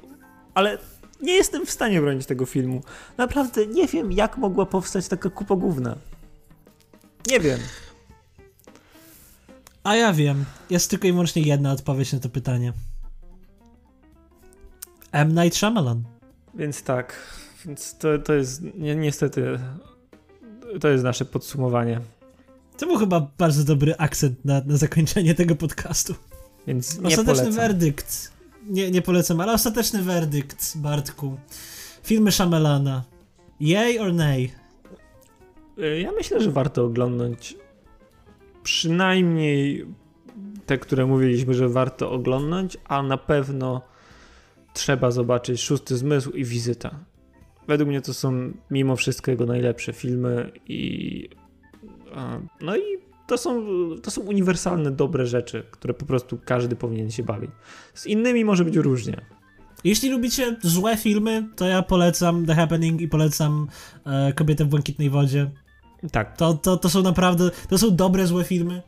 ale nie jestem w stanie bronić tego filmu. Naprawdę nie wiem, jak mogła powstać taka kupa gówna. Nie wiem. A ja wiem, jest tylko i wyłącznie jedna odpowiedź na to pytanie. M. Night Shyamalan. Więc tak, więc to, to jest ni niestety to jest nasze podsumowanie. To był chyba bardzo dobry akcent na, na zakończenie tego podcastu. Więc nie Ostateczny polecam. werdykt. Nie, nie polecam, ale ostateczny werdykt, Bartku. Filmy Shyamalana. Yay or nay? Ja myślę, że warto oglądać przynajmniej te, które mówiliśmy, że warto oglądać, a na pewno trzeba zobaczyć Szósty Zmysł i Wizyta. Według mnie to są mimo wszystko jego najlepsze filmy i no i to są, to są uniwersalne, dobre rzeczy, które po prostu każdy powinien się bawić. Z innymi może być różnie. Jeśli lubicie złe filmy, to ja polecam The Happening i polecam e, Kobietę w błękitnej wodzie. Tak. To, to, to są naprawdę, to są dobre, złe filmy.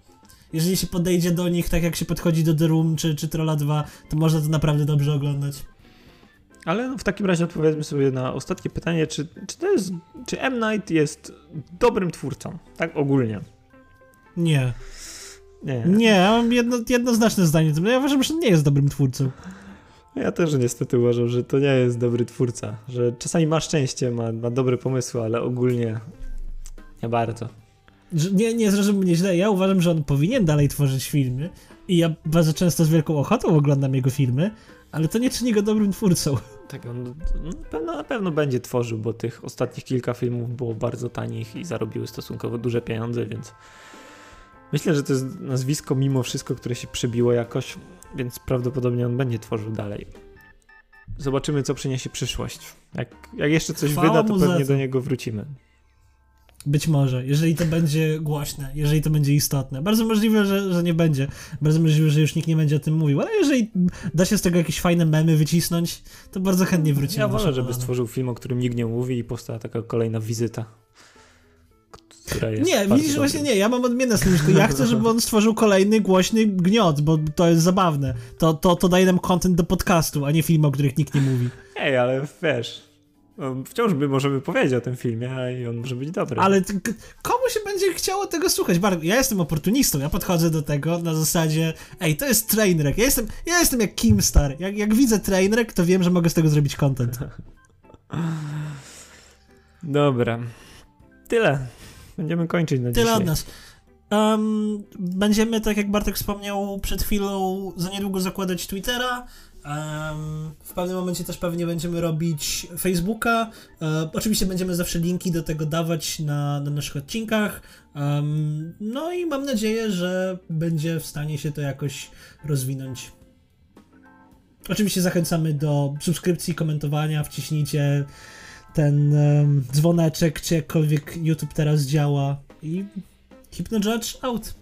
Jeżeli się podejdzie do nich tak jak się podchodzi do The Room czy, czy Trolla 2, to można to naprawdę dobrze oglądać. Ale no w takim razie odpowiedzmy sobie na ostatnie pytanie, czy, czy to jest, czy M. Night jest dobrym twórcą, tak ogólnie? Nie. Nie. Nie, ja mam jedno, jednoznaczne zdanie. Ja uważam, że nie jest dobrym twórcą. Ja też niestety uważam, że to nie jest dobry twórca, że czasami ma szczęście, ma, ma dobre pomysły, ale ogólnie nie bardzo. Nie, nie zrozum mnie źle, ja uważam, że on powinien dalej tworzyć filmy i ja bardzo często z wielką ochotą oglądam jego filmy, ale to nie czyni go dobrym twórcą. Tak, on no, pewno, na pewno będzie tworzył, bo tych ostatnich kilka filmów było bardzo tanich i zarobiły stosunkowo duże pieniądze, więc myślę, że to jest nazwisko mimo wszystko, które się przebiło jakoś, więc prawdopodobnie on będzie tworzył dalej. Zobaczymy, co przyniesie przyszłość. Jak, jak jeszcze coś Chwała wyda, to pewnie do niego wrócimy. Być może, jeżeli to będzie głośne, jeżeli to będzie istotne. Bardzo możliwe, że, że nie będzie. Bardzo możliwe, że już nikt nie będzie o tym mówił, ale jeżeli da się z tego jakieś fajne memy wycisnąć, to bardzo chętnie wrócimy. Ja wolę, żeby stworzył film, o którym nikt nie mówi i powstała taka kolejna wizyta. Nie, widzisz, właśnie nie, ja mam odmienne stanowisko. Ja chcę, żeby on stworzył kolejny głośny gniot, bo to jest zabawne. To, to, to daje nam content do podcastu, a nie filmy, o których nikt nie mówi. Ej, ale wiesz, wciąż by możemy powiedzieć o tym filmie i on może być dobry. Ale komu się będzie chciało tego słuchać? Bar- Ja jestem oportunistą, ja podchodzę do tego na zasadzie, ej, to jest trainwreck. Ja jestem, ja jestem jak Kimstar. Jak, jak widzę trainwreck, to wiem, że mogę z tego zrobić content. <laughs> Dobra. Tyle. Będziemy kończyć na Tyle dzisiaj. od nas. Em, będziemy, tak jak Bartek wspomniał przed chwilą, za niedługo zakładać Twittera. Em, w pewnym momencie też pewnie będziemy robić Facebooka. E, oczywiście będziemy zawsze linki do tego dawać na, na naszych odcinkach. Em, no i mam nadzieję, że będzie w stanie się to jakoś rozwinąć. Oczywiście zachęcamy do subskrypcji, komentowania, wciśnijcie ten em, dzwoneczek, czy jakkolwiek YouTube teraz działa i Hypno Judge out.